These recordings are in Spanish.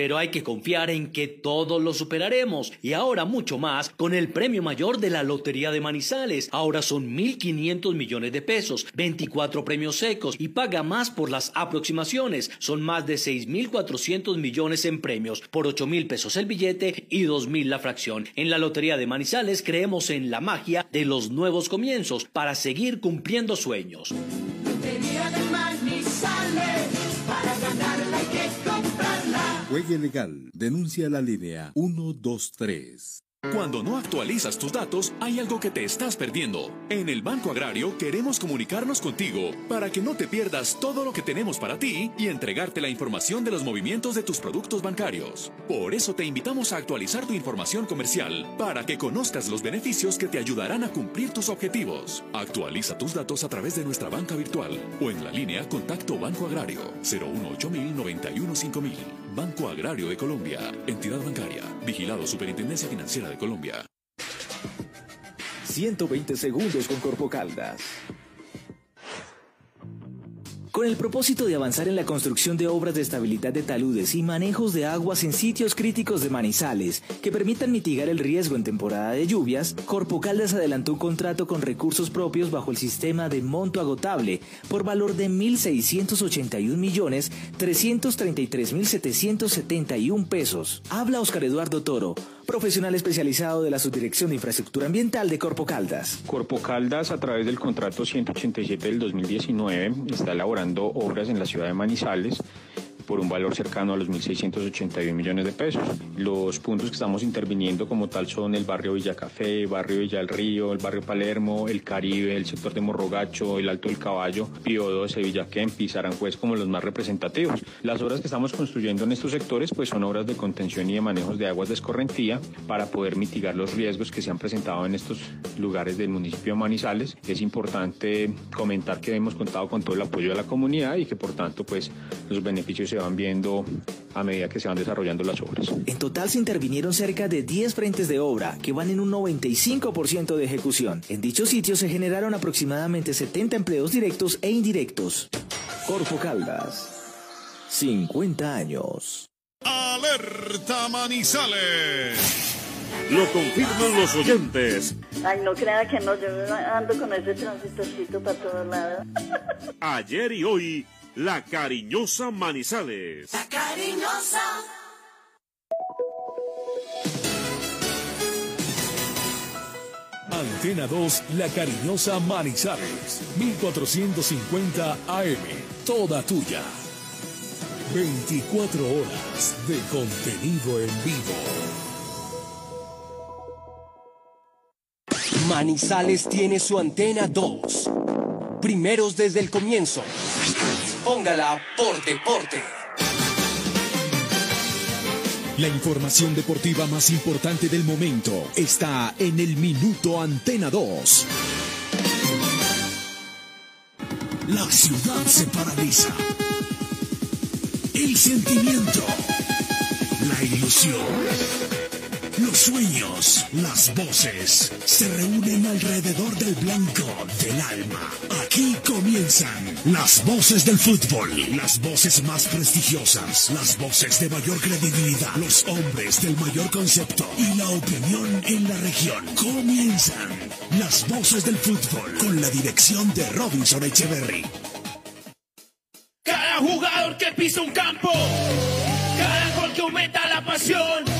pero hay que confiar en que todos lo superaremos y ahora mucho más con el premio mayor de la Lotería de Manizales. Ahora son 1.500 millones de pesos, 24 premios secos y paga más por las aproximaciones. Son más de 6.400 millones en premios, por 8.000 pesos el billete y 2.000 la fracción. En la Lotería de Manizales creemos en la magia de los nuevos comienzos para seguir cumpliendo sueños. Juegue legal. Denuncia la línea 123. Cuando no actualizas tus datos, hay algo que te estás perdiendo. En el Banco Agrario queremos comunicarnos contigo para que no te pierdas todo lo que tenemos para ti y entregarte la información de los movimientos de tus productos bancarios. Por eso te invitamos a actualizar tu información comercial para que conozcas los beneficios que te ayudarán a cumplir tus objetivos. Actualiza tus datos a través de nuestra banca virtual o en la línea Contacto Banco Agrario 018 915 Banco Agrario de Colombia, entidad bancaria, vigilado Superintendencia Financiera de Colombia. 120 segundos con Corpo Caldas. Con el propósito de avanzar en la construcción de obras de estabilidad de taludes y manejos de aguas en sitios críticos de Manizales que permitan mitigar el riesgo en temporada de lluvias, Corpo Caldas adelantó un contrato con recursos propios bajo el sistema de monto agotable por valor de 1.681 millones 333 mil 771 pesos. Habla Oscar Eduardo Toro, profesional especializado de la Subdirección de Infraestructura Ambiental de Corpo Caldas. Corpo Caldas, a través del contrato 187 del 2019, está elaborando obras en la ciudad de Manizales por un valor cercano a los 1.681 millones de pesos. Los puntos que estamos interviniendo como tal son el barrio Villacafé, barrio Villa del Río, el barrio Palermo, el Caribe, el sector de Morrogacho, el Alto del Caballo, Pío 12, Villa Kempis, Aranjuez como los más representativos. Las obras que estamos construyendo en estos sectores pues son obras de contención y de manejos de aguas de escorrentía para poder mitigar los riesgos que se han presentado en estos lugares del municipio de Manizales. Es importante comentar que hemos contado con todo el apoyo de la comunidad y que por tanto pues los beneficios se van viendo a medida que se van desarrollando las obras. En total se intervinieron cerca de 10 frentes de obra que van en un 95% de ejecución. En dichos sitios se generaron aproximadamente 70 empleos directos e indirectos. Corpo Caldas, 50 años. Alerta Manizales. Lo confirman los oyentes. Ay, no crea que no, yo ando con ese transitocito para todos lados. Ayer y hoy la Cariñosa Manizales. La Cariñosa. Antena 2, La Cariñosa Manizales. 1450 AM. Toda tuya. 24 horas de contenido en vivo. Manizales tiene su antena 2. Primeros desde el comienzo. Póngala por deporte. La información deportiva más importante del momento está en el Minuto Antena 2. La ciudad se paraliza. El sentimiento. La ilusión. Sueños, las voces se reúnen alrededor del blanco del alma. Aquí comienzan las voces del fútbol, las voces más prestigiosas, las voces de mayor credibilidad, los hombres del mayor concepto y la opinión en la región. Comienzan las voces del fútbol con la dirección de Robinson Echeverry. Cada jugador que pisa un campo, cada gol que aumenta la pasión,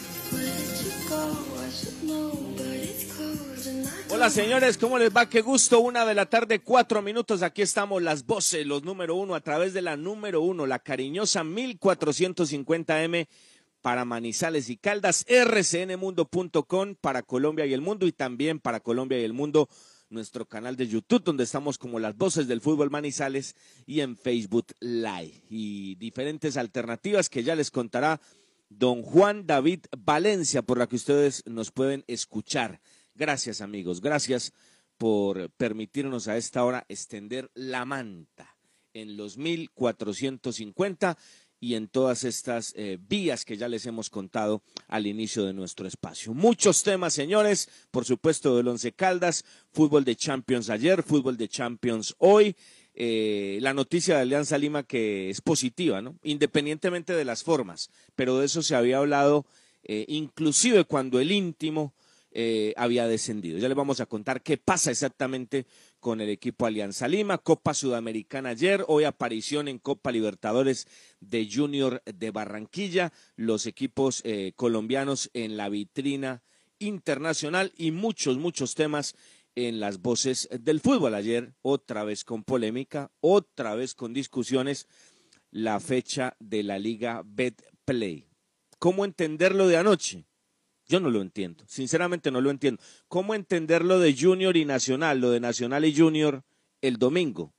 Hola señores, ¿cómo les va? Qué gusto, una de la tarde, cuatro minutos. Aquí estamos las voces, los número uno, a través de la número uno, la cariñosa 1450M para Manizales y Caldas, rcnmundo.com para Colombia y el mundo y también para Colombia y el mundo nuestro canal de YouTube donde estamos como las voces del fútbol Manizales y en Facebook Live y diferentes alternativas que ya les contará don Juan David Valencia por la que ustedes nos pueden escuchar. Gracias amigos, gracias por permitirnos a esta hora extender la manta en los 1450 y en todas estas eh, vías que ya les hemos contado al inicio de nuestro espacio. Muchos temas, señores, por supuesto del Once Caldas, fútbol de Champions ayer, fútbol de Champions hoy, eh, la noticia de Alianza Lima que es positiva, ¿no? Independientemente de las formas, pero de eso se había hablado eh, inclusive cuando el íntimo eh, había descendido. Ya les vamos a contar qué pasa exactamente con el equipo Alianza Lima, Copa Sudamericana ayer, hoy aparición en Copa Libertadores de Junior de Barranquilla, los equipos eh, colombianos en la vitrina internacional y muchos, muchos temas en las voces del fútbol. Ayer otra vez con polémica, otra vez con discusiones, la fecha de la Liga Betplay. ¿Cómo entenderlo de anoche? Yo no lo entiendo, sinceramente no lo entiendo. ¿Cómo entender lo de Junior y Nacional, lo de Nacional y Junior el domingo?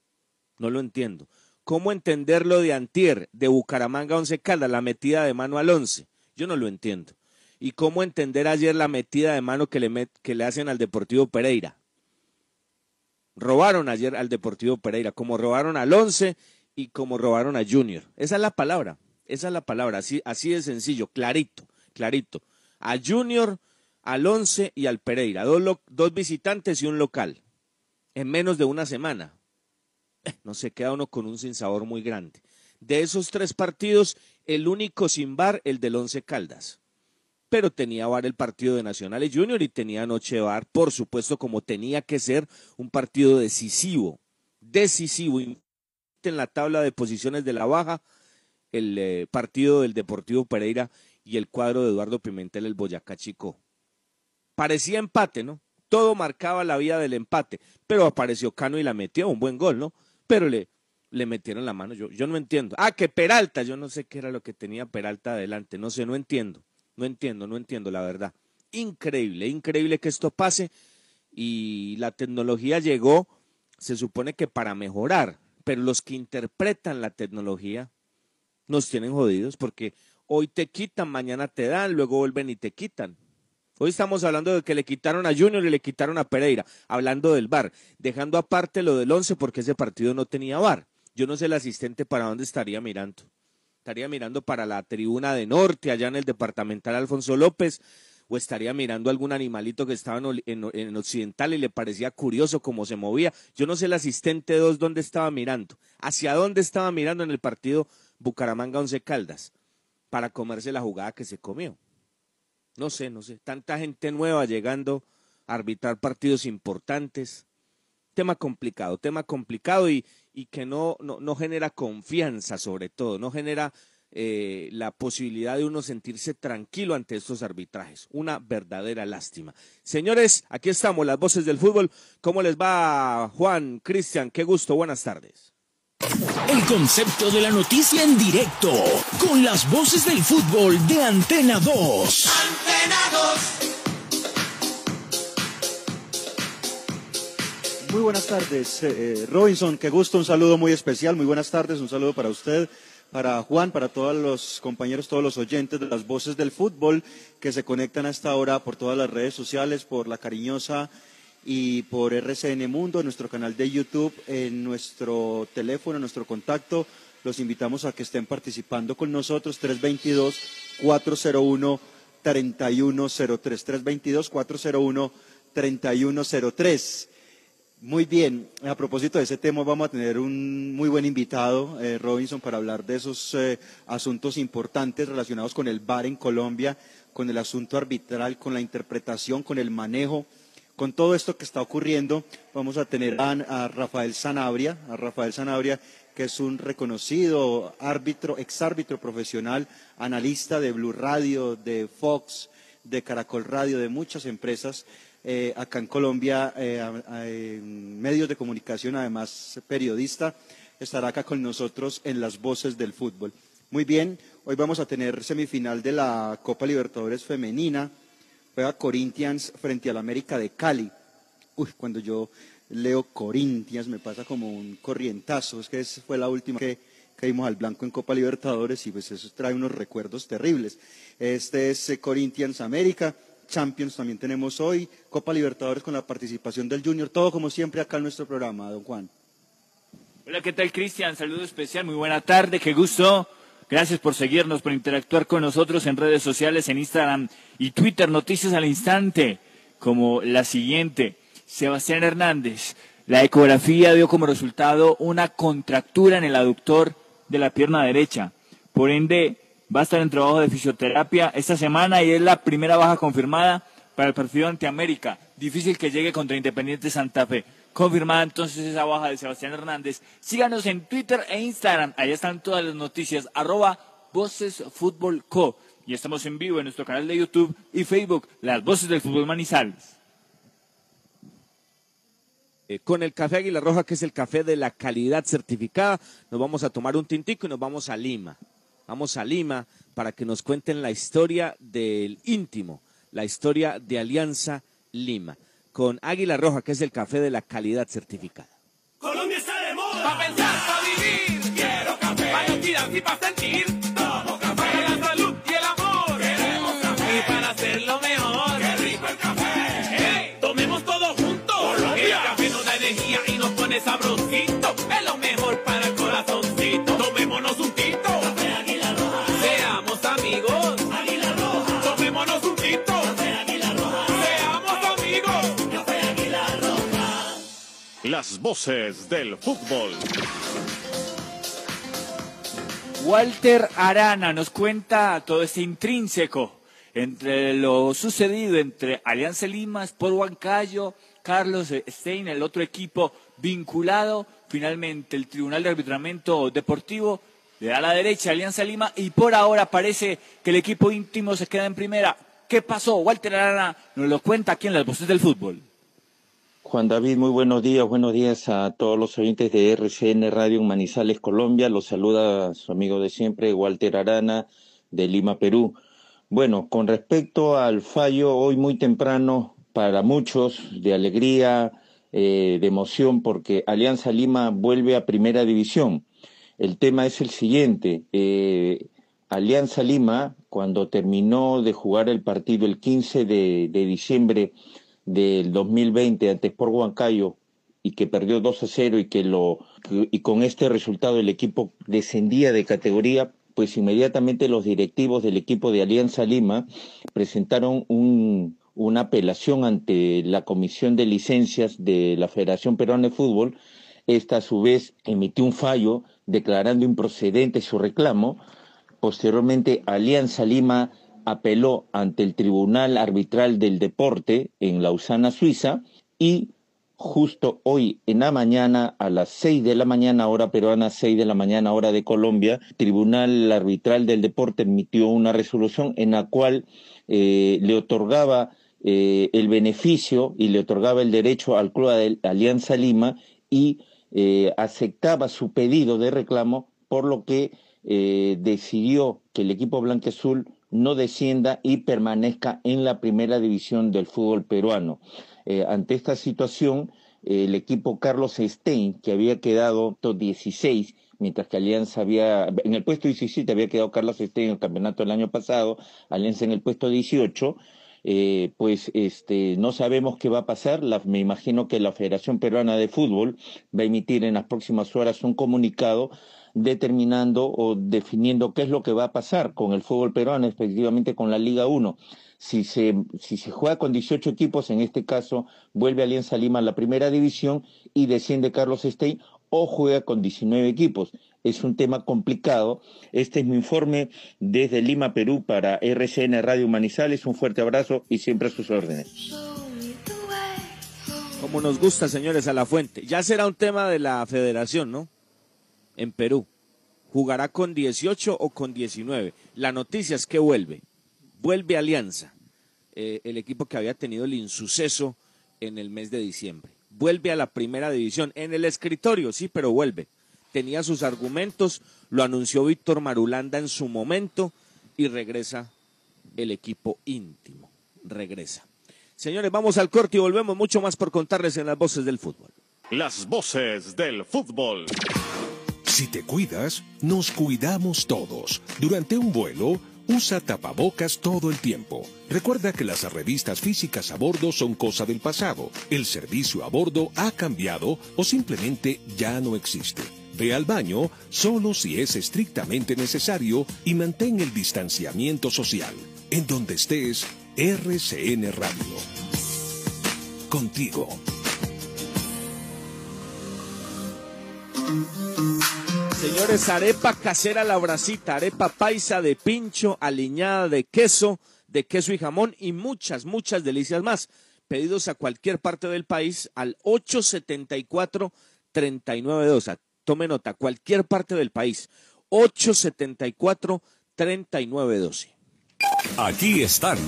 No lo entiendo. ¿Cómo entender lo de Antier, de Bucaramanga Once Caldas, la metida de mano al once? Yo no lo entiendo. ¿Y cómo entender ayer la metida de mano que le, que le hacen al Deportivo Pereira? Robaron ayer al Deportivo Pereira, como robaron al once y como robaron a Junior. Esa es la palabra, esa es la palabra, así, así de sencillo, clarito, clarito a Junior, al Once y al Pereira, dos, dos visitantes y un local, en menos de una semana. No se queda uno con un sinsabor muy grande. De esos tres partidos, el único sin bar, el del Once Caldas. Pero tenía bar el partido de Nacional y Junior y tenía noche bar, por supuesto, como tenía que ser un partido decisivo, decisivo en la tabla de posiciones de la baja, el eh, partido del Deportivo Pereira y el cuadro de Eduardo Pimentel, el Boyacá Chico. Parecía empate, ¿no? Todo marcaba la vía del empate, pero apareció Cano y la metió, un buen gol, ¿no? Pero le, le metieron la mano, yo, yo no entiendo. Ah, que Peralta, yo no sé qué era lo que tenía Peralta adelante, no sé, no entiendo, no entiendo, no entiendo la verdad. Increíble, increíble que esto pase y la tecnología llegó, se supone que para mejorar, pero los que interpretan la tecnología nos tienen jodidos porque Hoy te quitan, mañana te dan, luego vuelven y te quitan. Hoy estamos hablando de que le quitaron a Junior y le quitaron a Pereira, hablando del VAR, dejando aparte lo del once porque ese partido no tenía VAR. Yo no sé el asistente para dónde estaría mirando. Estaría mirando para la tribuna de norte, allá en el departamental Alfonso López, o estaría mirando algún animalito que estaba en, occidental y le parecía curioso cómo se movía. Yo no sé el asistente dos dónde estaba mirando, hacia dónde estaba mirando en el partido Bucaramanga Once Caldas para comerse la jugada que se comió. No sé, no sé. Tanta gente nueva llegando a arbitrar partidos importantes. Tema complicado, tema complicado y, que no, no, no, genera confianza sobre todo, no genera eh, la posibilidad de uno sentirse tranquilo ante estos arbitrajes. Una verdadera lástima. Señores, aquí estamos, las voces del fútbol. ¿Cómo les va, Juan, Cristian? Qué gusto, buenas tardes. El concepto de la noticia en directo, con las voces del fútbol de Antena 2. Antena 2. Muy buenas tardes, eh, eh, Robinson, qué gusto, un saludo muy especial, muy buenas tardes, un saludo para usted, para Juan, para todos los compañeros, todos los oyentes de las voces del fútbol que se conectan a esta hora por todas las redes sociales, por la cariñosa y por RCN Mundo, nuestro canal de YouTube, en nuestro teléfono, en nuestro contacto. Los invitamos a que estén participando con nosotros, 322-401-3103. 322-401-3103. Muy bien, a propósito de ese tema vamos a tener un muy buen invitado, eh, Robinson, para hablar de esos eh, asuntos importantes relacionados con el VAR en Colombia, con el asunto arbitral, con la interpretación, con el manejo con todo esto que está ocurriendo, vamos a tener a, Rafael Sanabria, a Rafael Sanabria, que es un reconocido árbitro, exárbitro profesional, analista de Blue Radio, de Fox, de Caracol Radio, de muchas empresas eh, acá en Colombia, eh, medios de comunicación, además periodista, estará acá con nosotros en las voces del fútbol. Muy bien, hoy vamos a tener semifinal de la Copa Libertadores Femenina juega Corinthians frente al América de Cali. Uy, cuando yo leo Corinthians me pasa como un corrientazo, es que fue la última que caímos al blanco en Copa Libertadores y pues eso trae unos recuerdos terribles. Este es eh, Corinthians América, Champions también tenemos hoy, Copa Libertadores con la participación del Junior, todo como siempre acá en nuestro programa, don Juan. Hola, ¿qué tal Cristian? Saludo especial, muy buena tarde, qué gusto. Gracias por seguirnos, por interactuar con nosotros en redes sociales, en Instagram y Twitter, noticias al instante, como la siguiente. Sebastián Hernández, la ecografía dio como resultado una contractura en el aductor de la pierna derecha. Por ende, va a estar en trabajo de fisioterapia esta semana y es la primera baja confirmada para el partido ante América. Difícil que llegue contra Independiente Santa Fe. Confirmada entonces esa baja de Sebastián Hernández. Síganos en Twitter e Instagram. Ahí están todas las noticias. Arroba Voces Fútbol Co. Y estamos en vivo en nuestro canal de YouTube y Facebook, Las Voces del Fútbol Manizales. Eh, con el café Águila Roja, que es el café de la calidad certificada, nos vamos a tomar un tintico y nos vamos a Lima. Vamos a Lima para que nos cuenten la historia del íntimo, la historia de Alianza Lima, con Águila Roja, que es el café de la calidad certificada. Colombia está de moda. Pa' pensar, pa' vivir. Quiero café. Para y para sentir. Voces del fútbol. Walter Arana nos cuenta todo este intrínseco entre lo sucedido entre Alianza Lima, Sport Huancayo, Carlos Stein, el otro equipo vinculado. Finalmente, el Tribunal de Arbitramiento Deportivo le da a la derecha a Alianza Lima y por ahora parece que el equipo íntimo se queda en primera. ¿Qué pasó? Walter Arana nos lo cuenta aquí en las voces del fútbol. Juan David, muy buenos días, buenos días a todos los oyentes de RCN Radio Manizales, Colombia. Los saluda su amigo de siempre, Walter Arana, de Lima, Perú. Bueno, con respecto al fallo, hoy muy temprano, para muchos, de alegría, eh, de emoción, porque Alianza Lima vuelve a Primera División. El tema es el siguiente. Eh, Alianza Lima, cuando terminó de jugar el partido el 15 de, de diciembre del 2020 ante Sport Huancayo y que perdió 2 a 0 y que lo y con este resultado el equipo descendía de categoría, pues inmediatamente los directivos del equipo de Alianza Lima presentaron un, una apelación ante la Comisión de Licencias de la Federación Peruana de Fútbol. Esta a su vez emitió un fallo declarando improcedente su reclamo. Posteriormente, Alianza Lima apeló ante el Tribunal Arbitral del Deporte en Lausana, Suiza, y justo hoy en la mañana, a las seis de la mañana, hora peruana, seis de la mañana, hora de Colombia, Tribunal Arbitral del Deporte emitió una resolución en la cual eh, le otorgaba eh, el beneficio y le otorgaba el derecho al Club de Alianza Lima y eh, aceptaba su pedido de reclamo, por lo que decidió que el equipo blanqueazul no descienda y permanezca en la primera división del fútbol peruano. Eh, ante esta situación, eh, el equipo Carlos Stein, que había quedado 16, mientras que Alianza había, en el puesto 17 había quedado Carlos Stein en el campeonato del año pasado, Alianza en el puesto 18, eh, pues este, no sabemos qué va a pasar. Me imagino que la Federación Peruana de Fútbol va a emitir en las próximas horas un comunicado determinando o definiendo qué es lo que va a pasar con el fútbol peruano, efectivamente con la Liga 1. Si se, si se juega con 18 equipos, en este caso vuelve Alianza Lima a la primera división y desciende Carlos Stein o juega con 19 equipos. Es un tema complicado. Este es mi informe desde Lima, Perú, para RCN Radio Manizales. Un fuerte abrazo y siempre a sus órdenes. Como nos gusta, señores, a la fuente. Ya será un tema de la federación, ¿no? En Perú. ¿Jugará con 18 o con 19? La noticia es que vuelve. Vuelve Alianza, eh, el equipo que había tenido el insuceso en el mes de diciembre. Vuelve a la primera división. En el escritorio, sí, pero vuelve. Tenía sus argumentos, lo anunció Víctor Marulanda en su momento y regresa el equipo íntimo. Regresa. Señores, vamos al corte y volvemos mucho más por contarles en las voces del fútbol. Las voces del fútbol. Si te cuidas, nos cuidamos todos. Durante un vuelo, Usa tapabocas todo el tiempo. Recuerda que las revistas físicas a bordo son cosa del pasado. El servicio a bordo ha cambiado o simplemente ya no existe. Ve al baño solo si es estrictamente necesario y mantén el distanciamiento social. En donde estés, RCN Radio. Contigo. Señores, arepa casera la bracita, arepa paisa de pincho, aliñada de queso, de queso y jamón y muchas, muchas delicias más. Pedidos a cualquier parte del país al 874-392. Tome nota, cualquier parte del país. 874-3912. Aquí están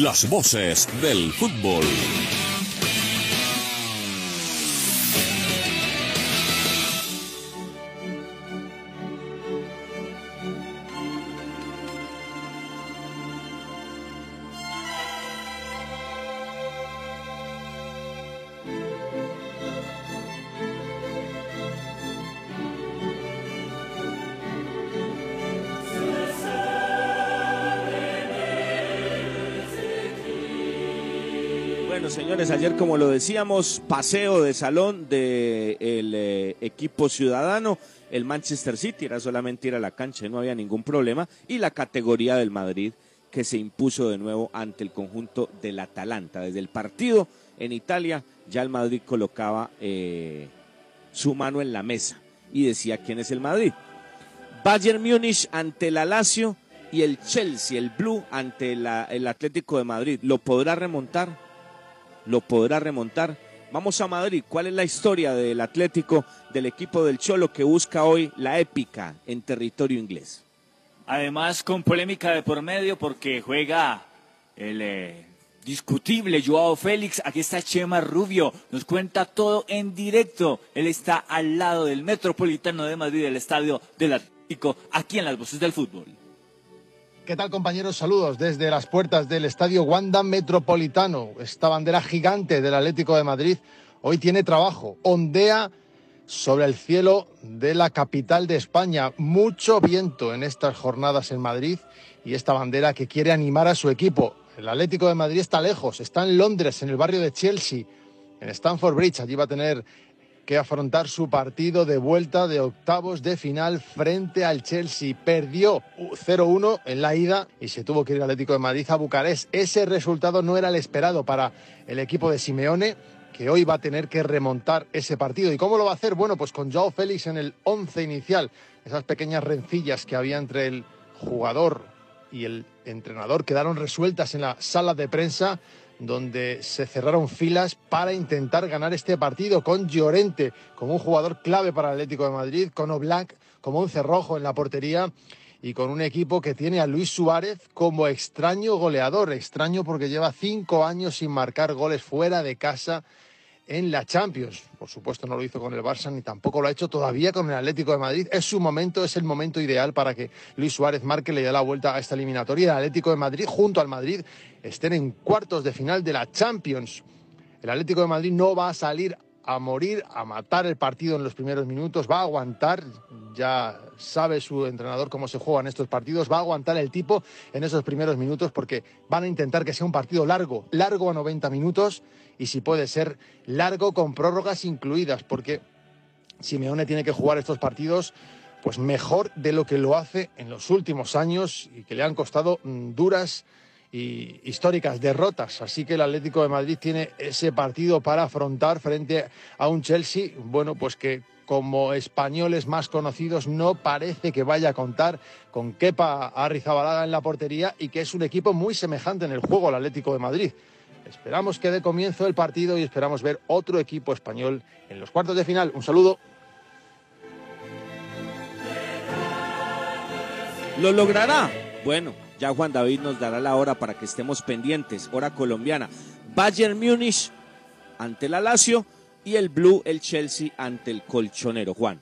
las voces del fútbol. Como lo decíamos, paseo de salón del eh, equipo ciudadano. El Manchester City era solamente ir a la cancha, no había ningún problema. Y la categoría del Madrid que se impuso de nuevo ante el conjunto del Atalanta. Desde el partido en Italia ya el Madrid colocaba eh, su mano en la mesa y decía quién es el Madrid. Bayern Múnich ante el Lazio y el Chelsea, el Blue ante la- el Atlético de Madrid. ¿Lo podrá remontar? ¿Lo podrá remontar? Vamos a Madrid. ¿Cuál es la historia del Atlético, del equipo del Cholo que busca hoy la épica en territorio inglés? Además, con polémica de por medio porque juega el eh, discutible Joao Félix. Aquí está Chema Rubio. Nos cuenta todo en directo. Él está al lado del Metropolitano de Madrid, del Estadio del Atlético, aquí en las voces del fútbol. ¿Qué tal compañeros? Saludos desde las puertas del Estadio Wanda Metropolitano. Esta bandera gigante del Atlético de Madrid hoy tiene trabajo. Ondea sobre el cielo de la capital de España. Mucho viento en estas jornadas en Madrid y esta bandera que quiere animar a su equipo. El Atlético de Madrid está lejos, está en Londres, en el barrio de Chelsea, en Stamford Bridge. Allí va a tener que afrontar su partido de vuelta de octavos de final frente al Chelsea. Perdió 0-1 en la ida y se tuvo que ir el Atlético de Madrid a Bucarest. Ese resultado no era el esperado para el equipo de Simeone que hoy va a tener que remontar ese partido. ¿Y cómo lo va a hacer? Bueno, pues con Joao Félix en el once inicial. Esas pequeñas rencillas que había entre el jugador y el entrenador quedaron resueltas en la sala de prensa donde se cerraron filas para intentar ganar este partido con Llorente como un jugador clave para el Atlético de Madrid, con Oblak como un cerrojo en la portería y con un equipo que tiene a Luis Suárez como extraño goleador, extraño porque lleva cinco años sin marcar goles fuera de casa en la Champions. Por supuesto no lo hizo con el Barça ni tampoco lo ha hecho todavía con el Atlético de Madrid. Es su momento, es el momento ideal para que Luis Suárez marque le dé la vuelta a esta eliminatoria. El Atlético de Madrid junto al Madrid estén en cuartos de final de la Champions. El Atlético de Madrid no va a salir a morir, a matar el partido en los primeros minutos, va a aguantar, ya sabe su entrenador cómo se juegan estos partidos, va a aguantar el tipo en esos primeros minutos porque van a intentar que sea un partido largo, largo a 90 minutos y si puede ser largo con prórrogas incluidas, porque Simeone tiene que jugar estos partidos pues mejor de lo que lo hace en los últimos años y que le han costado mm, duras y históricas derrotas. Así que el Atlético de Madrid tiene ese partido para afrontar frente a un Chelsea, bueno, pues que como españoles más conocidos no parece que vaya a contar con Kepa Arrizabalaga en la portería y que es un equipo muy semejante en el juego al Atlético de Madrid. Esperamos que dé comienzo el partido y esperamos ver otro equipo español en los cuartos de final. Un saludo. ¿Lo logrará? Bueno, ya Juan David nos dará la hora para que estemos pendientes. Hora colombiana. Bayern Múnich ante la Lazio y el Blue, el Chelsea ante el Colchonero. Juan.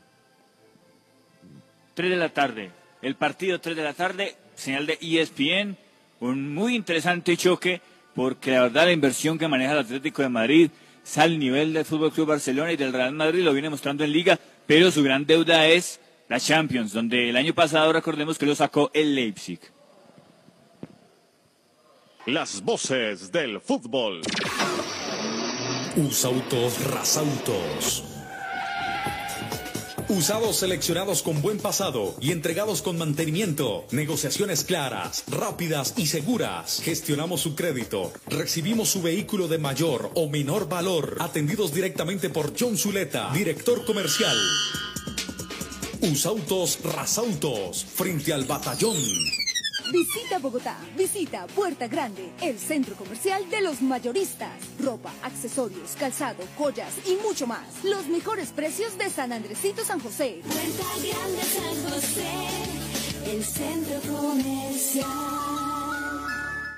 3 de la tarde. El partido 3 de la tarde, señal de ESPN. Un muy interesante choque porque la verdad la inversión que maneja el Atlético de Madrid sale al nivel del Fútbol Club Barcelona y del Real Madrid, lo viene mostrando en Liga, pero su gran deuda es la Champions, donde el año pasado recordemos que lo sacó el Leipzig. Las voces del fútbol. Usautos Rasautos. Usados seleccionados con buen pasado y entregados con mantenimiento. Negociaciones claras, rápidas y seguras. Gestionamos su crédito. Recibimos su vehículo de mayor o menor valor. Atendidos directamente por John Zuleta, director comercial. Usautos Rasautos, frente al batallón. Visita Bogotá, visita Puerta Grande, el centro comercial de los mayoristas. Ropa, accesorios, calzado, joyas y mucho más. Los mejores precios de San Andresito San José. Puerta Grande San José, el centro comercial.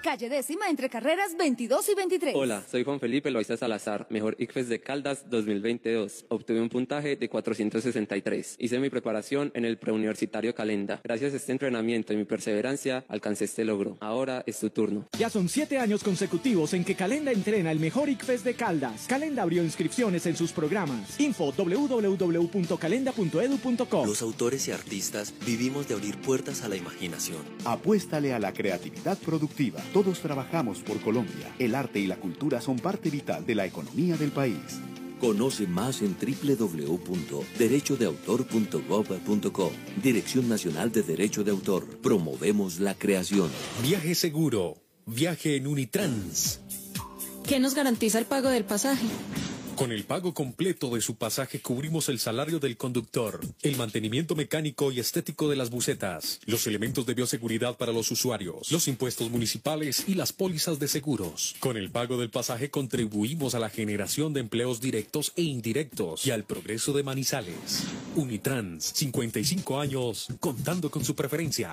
Calle décima entre carreras 22 y 23. Hola, soy Juan Felipe Loaiza Salazar, mejor ICFES de Caldas 2022. Obtuve un puntaje de 463. Hice mi preparación en el preuniversitario Calenda. Gracias a este entrenamiento y mi perseverancia, alcancé este logro. Ahora es tu turno. Ya son siete años consecutivos en que Calenda entrena el mejor ICFES de Caldas. Calenda abrió inscripciones en sus programas. Info www.calenda.edu.co. Los autores y artistas vivimos de abrir puertas a la imaginación. Apuéstale a la creatividad productiva. Todos trabajamos por Colombia. El arte y la cultura son parte vital de la economía del país. Conoce más en www.derechodeautor.gov.co. Dirección Nacional de Derecho de Autor. Promovemos la creación. Viaje seguro. Viaje en Unitrans. ¿Qué nos garantiza el pago del pasaje? Con el pago completo de su pasaje cubrimos el salario del conductor, el mantenimiento mecánico y estético de las bucetas, los elementos de bioseguridad para los usuarios, los impuestos municipales y las pólizas de seguros. Con el pago del pasaje contribuimos a la generación de empleos directos e indirectos y al progreso de Manizales. Unitrans, 55 años, contando con su preferencia.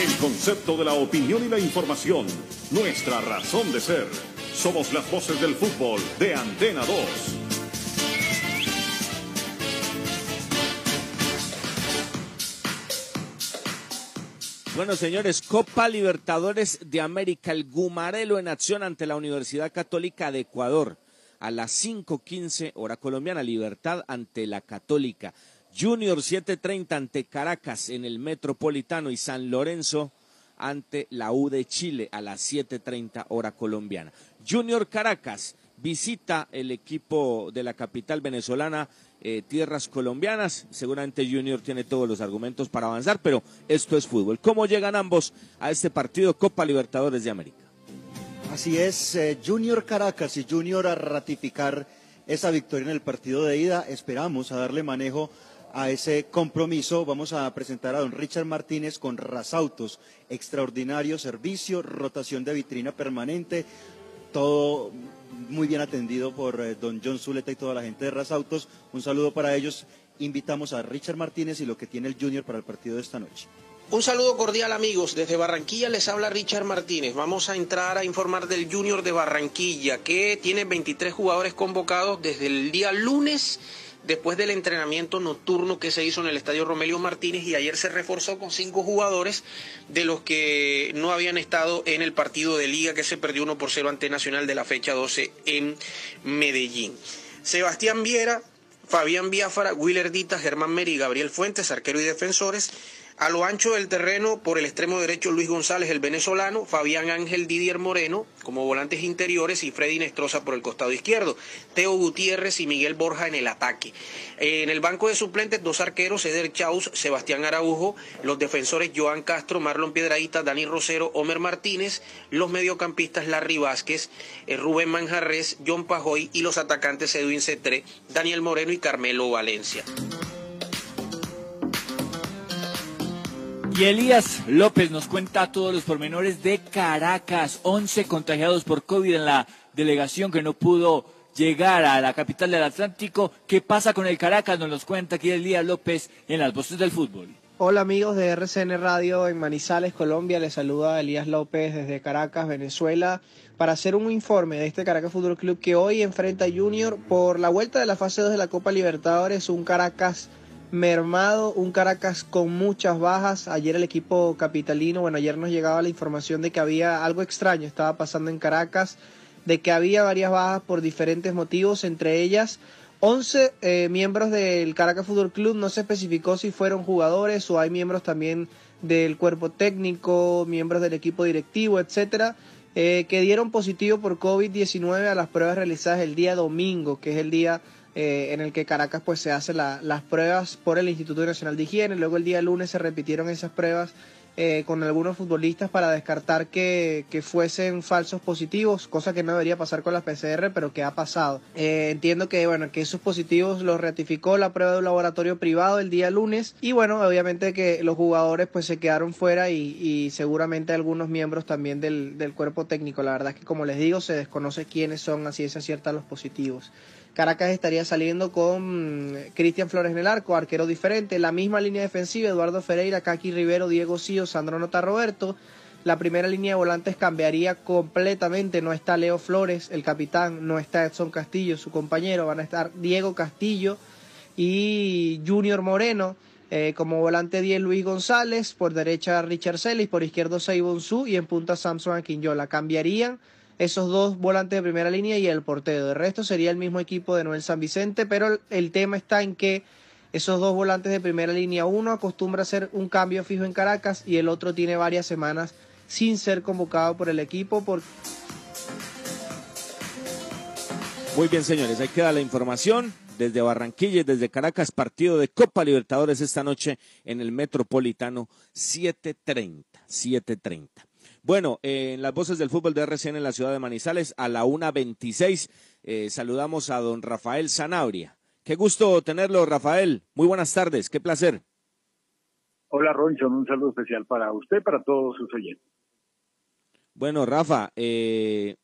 El concepto de la opinión y la información. Nuestra razón de ser. Somos las voces del fútbol de Antena 2. Bueno, señores, Copa Libertadores de América, el Gumarelo en acción ante la Universidad Católica de Ecuador. A las 5.15 hora colombiana, Libertad ante la Católica. Junior 7.30 ante Caracas en el Metropolitano y San Lorenzo ante la U de Chile a las 7.30 hora colombiana. Junior Caracas visita el equipo de la capital venezolana, eh, tierras colombianas. Seguramente Junior tiene todos los argumentos para avanzar, pero esto es fútbol. ¿Cómo llegan ambos a este partido Copa Libertadores de América? Así es, eh, Junior Caracas y Junior a ratificar esa victoria en el partido de ida. Esperamos a darle manejo a ese compromiso. Vamos a presentar a don Richard Martínez con Rasautos, extraordinario servicio, rotación de vitrina permanente, todo muy bien atendido por eh, don John Zuleta y toda la gente de Rasautos. Un saludo para ellos. Invitamos a Richard Martínez y lo que tiene el Junior para el partido de esta noche. Un saludo cordial amigos, desde Barranquilla les habla Richard Martínez. Vamos a entrar a informar del Junior de Barranquilla que tiene 23 jugadores convocados desde el día lunes después del entrenamiento nocturno que se hizo en el Estadio Romelio Martínez y ayer se reforzó con cinco jugadores de los que no habían estado en el partido de liga que se perdió 1 por 0 ante Nacional de la fecha 12 en Medellín. Sebastián Viera, Fabián Biafara, Willer Dita, Germán Meri Gabriel Fuentes, arquero y defensores. A lo ancho del terreno, por el extremo derecho, Luis González, el venezolano, Fabián Ángel Didier Moreno, como volantes interiores, y Freddy Nestroza por el costado izquierdo, Teo Gutiérrez y Miguel Borja en el ataque. En el banco de suplentes, dos arqueros, Eder Chaus, Sebastián Araujo, los defensores Joan Castro, Marlon Piedradita, Dani Rosero, Homer Martínez, los mediocampistas Larry Vázquez, eh, Rubén Manjarres, John Pajoy y los atacantes Edwin Cetré, Daniel Moreno y Carmelo Valencia. Y Elías López nos cuenta todos los pormenores de Caracas. 11 contagiados por COVID en la delegación que no pudo llegar a la capital del Atlántico. ¿Qué pasa con el Caracas? Nos los cuenta aquí Elías López en las voces del fútbol. Hola amigos de RCN Radio en Manizales, Colombia. Les saluda Elías López desde Caracas, Venezuela, para hacer un informe de este Caracas Fútbol Club que hoy enfrenta a Junior por la vuelta de la fase 2 de la Copa Libertadores. Un Caracas mermado, un Caracas con muchas bajas. Ayer el equipo capitalino, bueno, ayer nos llegaba la información de que había algo extraño, estaba pasando en Caracas, de que había varias bajas por diferentes motivos, entre ellas 11 eh, miembros del Caracas Fútbol Club, no se especificó si fueron jugadores o hay miembros también del cuerpo técnico, miembros del equipo directivo, etcétera, eh, que dieron positivo por COVID-19 a las pruebas realizadas el día domingo, que es el día eh, en el que Caracas pues se hace la- las pruebas por el Instituto Nacional de Higiene. Luego el día lunes se repitieron esas pruebas eh, con algunos futbolistas para descartar que, que fuesen falsos positivos, cosa que no debería pasar con las PCR, pero que ha pasado. Eh, entiendo que bueno que esos positivos los ratificó la prueba de un laboratorio privado el día lunes y bueno obviamente que los jugadores pues se quedaron fuera y, seguramente algunos miembros también del, del cuerpo técnico. La verdad es que como les digo se desconoce quiénes son a ciencia cierta los positivos. Caracas estaría saliendo con mm, Cristian Flores en el arco, arquero diferente, la misma línea defensiva, Eduardo Ferreira, Kaki Rivero, Diego Sío, Sandro Nota Roberto. La primera línea de volantes cambiaría completamente, no está Leo Flores, el capitán, no está Edson Castillo, su compañero, van a estar Diego Castillo y Junior Moreno. eh, como volante 10 Luis González, por derecha Richard Celis, por izquierdo Seibon Su y en punta Samson Aquinyola. Cambiarían esos dos volantes de primera línea y el portero. De resto sería el mismo equipo de Noel San Vicente, pero el, tema está en que esos dos volantes de primera línea, uno acostumbra a hacer un cambio fijo en Caracas y el otro tiene varias semanas sin ser convocado por el equipo Muy bien, señores, ahí queda la información. Desde Barranquilla y desde Caracas, partido de Copa Libertadores esta noche en el Metropolitano 7.30. 7.30. Bueno, eh, en las voces del fútbol de RCN en la ciudad de Manizales, a la 1.26, eh, saludamos a don Rafael Zanabria. Qué gusto tenerlo, Rafael. Muy buenas tardes, qué placer. Hola Ronchon, un saludo especial para usted y para todos sus oyentes. Bueno, Rafa, eh,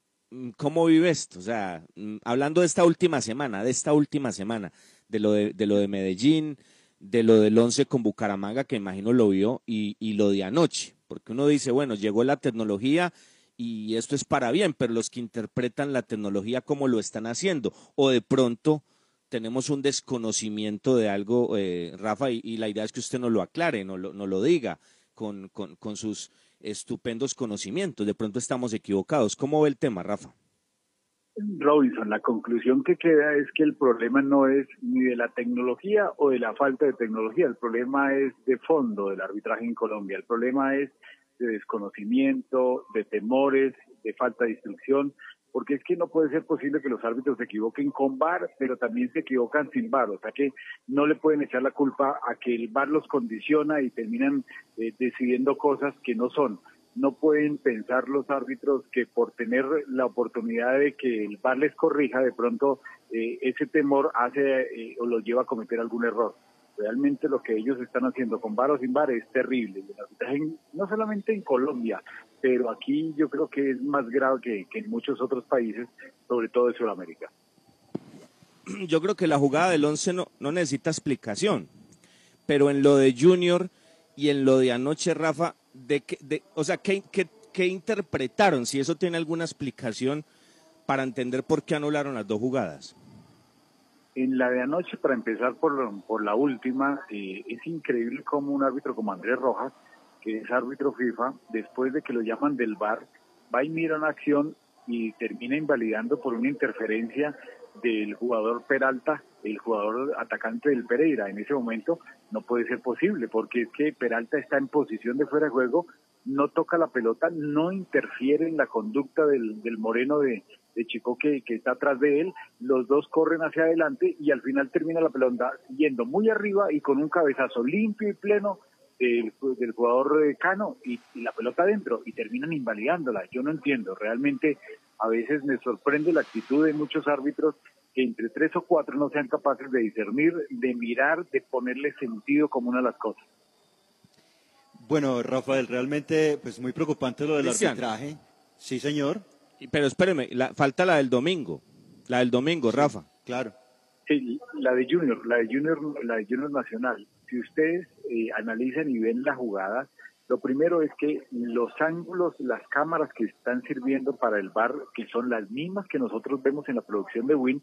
¿cómo vive esto? O sea, mm, hablando de esta última semana, de esta última semana, de lo de, de lo de Medellín, de lo del once con Bucaramanga, que imagino lo vio, y, y lo de anoche, porque uno dice, bueno, llegó la tecnología y esto es para bien, pero los que interpretan la tecnología como lo están haciendo, o de pronto tenemos un desconocimiento de algo, eh, Rafa, y, la idea es que usted nos lo aclare, nos lo, diga con, con sus estupendos conocimientos. De pronto estamos equivocados. ¿Cómo ve el tema, Rafa? Robinson, la conclusión que queda es que el problema no es ni de la tecnología o de la falta de tecnología, el problema es de fondo del arbitraje en Colombia, el problema es de desconocimiento, de temores, de falta de instrucción, porque es que no puede ser posible que los árbitros se equivoquen con VAR, pero también se equivocan sin VAR, o sea que no le pueden echar la culpa a que el VAR los condiciona y terminan eh, decidiendo cosas que no son. No pueden pensar los árbitros que por tener la oportunidad de que el VAR les corrija, de pronto eh, ese temor hace eh, o los lleva a cometer algún error. Realmente lo que ellos están haciendo con VAR o sin VAR es terrible. No solamente en Colombia, pero aquí yo creo que es más grave que, en muchos otros países, sobre todo de Sudamérica. Yo creo que la jugada del 11 no, no necesita explicación, pero en lo de Junior y en lo de anoche, Rafa, de, qué- de, o sea, ¿qué, qué, qué interpretaron? Si eso tiene alguna explicación para entender por qué anularon las dos jugadas. En la de anoche, para empezar por, por la última, eh, es increíble cómo un árbitro como Andrés Rojas, que es árbitro FIFA, después de que lo llaman del VAR, va y mira una acción y termina invalidando por una interferencia del jugador Peralta, el jugador atacante del Pereira. En ese momento no puede ser posible, porque es que Peralta está en posición de fuera de juego, no toca la pelota, no interfiere en la conducta del, del moreno de, de Chico que, que está atrás de él, los dos corren hacia adelante y al final termina la pelota yendo muy arriba y con un cabezazo limpio y pleno del, jugador eh, Cano y, y la pelota adentro y terminan invalidándola. Yo no entiendo, realmente a veces me sorprende la actitud de muchos árbitros que entre tres o cuatro no sean capaces de discernir, de mirar, de ponerle sentido común a las cosas. Bueno, Rafael, realmente pues muy preocupante lo del Cristian. arbitraje. Sí, señor. Y- Pero espéreme, la, falta la del domingo. La del domingo, Rafa. Claro. Sí, la de Junior, la de Junior, la de Junior Nacional. Si ustedes eh, analizan y ven la jugada, lo primero es que los ángulos, las cámaras que están sirviendo para el bar, que son las mismas que nosotros vemos en la producción de Win,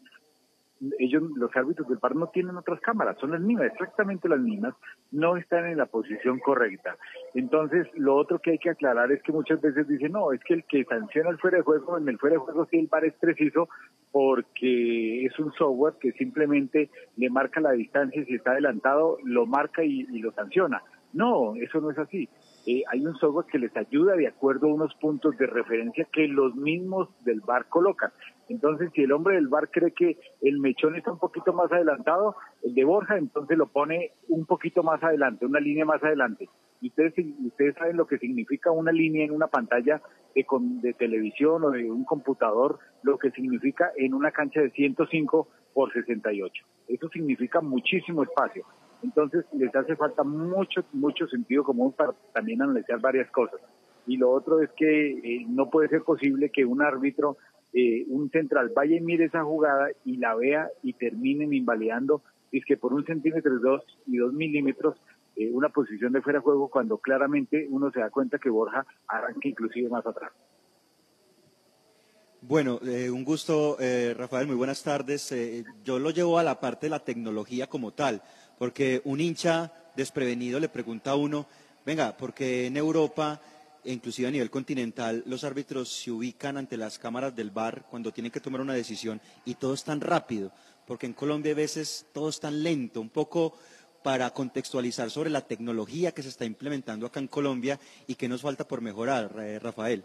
ellos, los árbitros del bar no tienen otras cámaras, son las mismas, exactamente las mismas, no están en la posición correcta. Entonces, lo otro que hay que aclarar es que muchas veces dicen, no, es que el que sanciona el fuera de juego, en el fuera de juego sí el bar es preciso porque es un software que simplemente le marca la distancia y si está adelantado, lo marca y, y lo sanciona. No, eso no es así. Eh, hay un software que les ayuda de acuerdo a unos puntos de referencia que los mismos del bar colocan. Entonces, si el hombre del bar cree que el mechón está un poquito más adelantado, el de Borja, entonces lo pone un poquito más adelante, una línea más adelante. Y ustedes, ustedes saben lo que significa una línea en una pantalla de, con- de televisión o de un computador, lo que significa en una cancha de 105 por 68. Eso significa muchísimo espacio. Entonces, les hace falta mucho, mucho sentido común para también analizar varias cosas. Y lo otro es que eh, no puede ser posible que un árbitro, eh, un central, vaya y mire esa jugada y la vea y terminen invalidando, es que por un centímetro dos, y dos milímetros, eh, una posición de fuera de juego cuando claramente uno se da cuenta que Borja arranca inclusive más atrás. Bueno, eh, un gusto, eh, Rafael, muy buenas tardes. Eh, yo lo llevo a la parte de la tecnología como tal, porque un hincha desprevenido le pregunta a uno, venga, porque en Europa, inclusive a nivel continental, los árbitros se ubican ante las cámaras del bar cuando tienen que tomar una decisión y todo es tan rápido, porque en Colombia a veces todo es tan lento, un poco para contextualizar sobre la tecnología que se está implementando acá en Colombia y que nos falta por mejorar, eh, Rafael.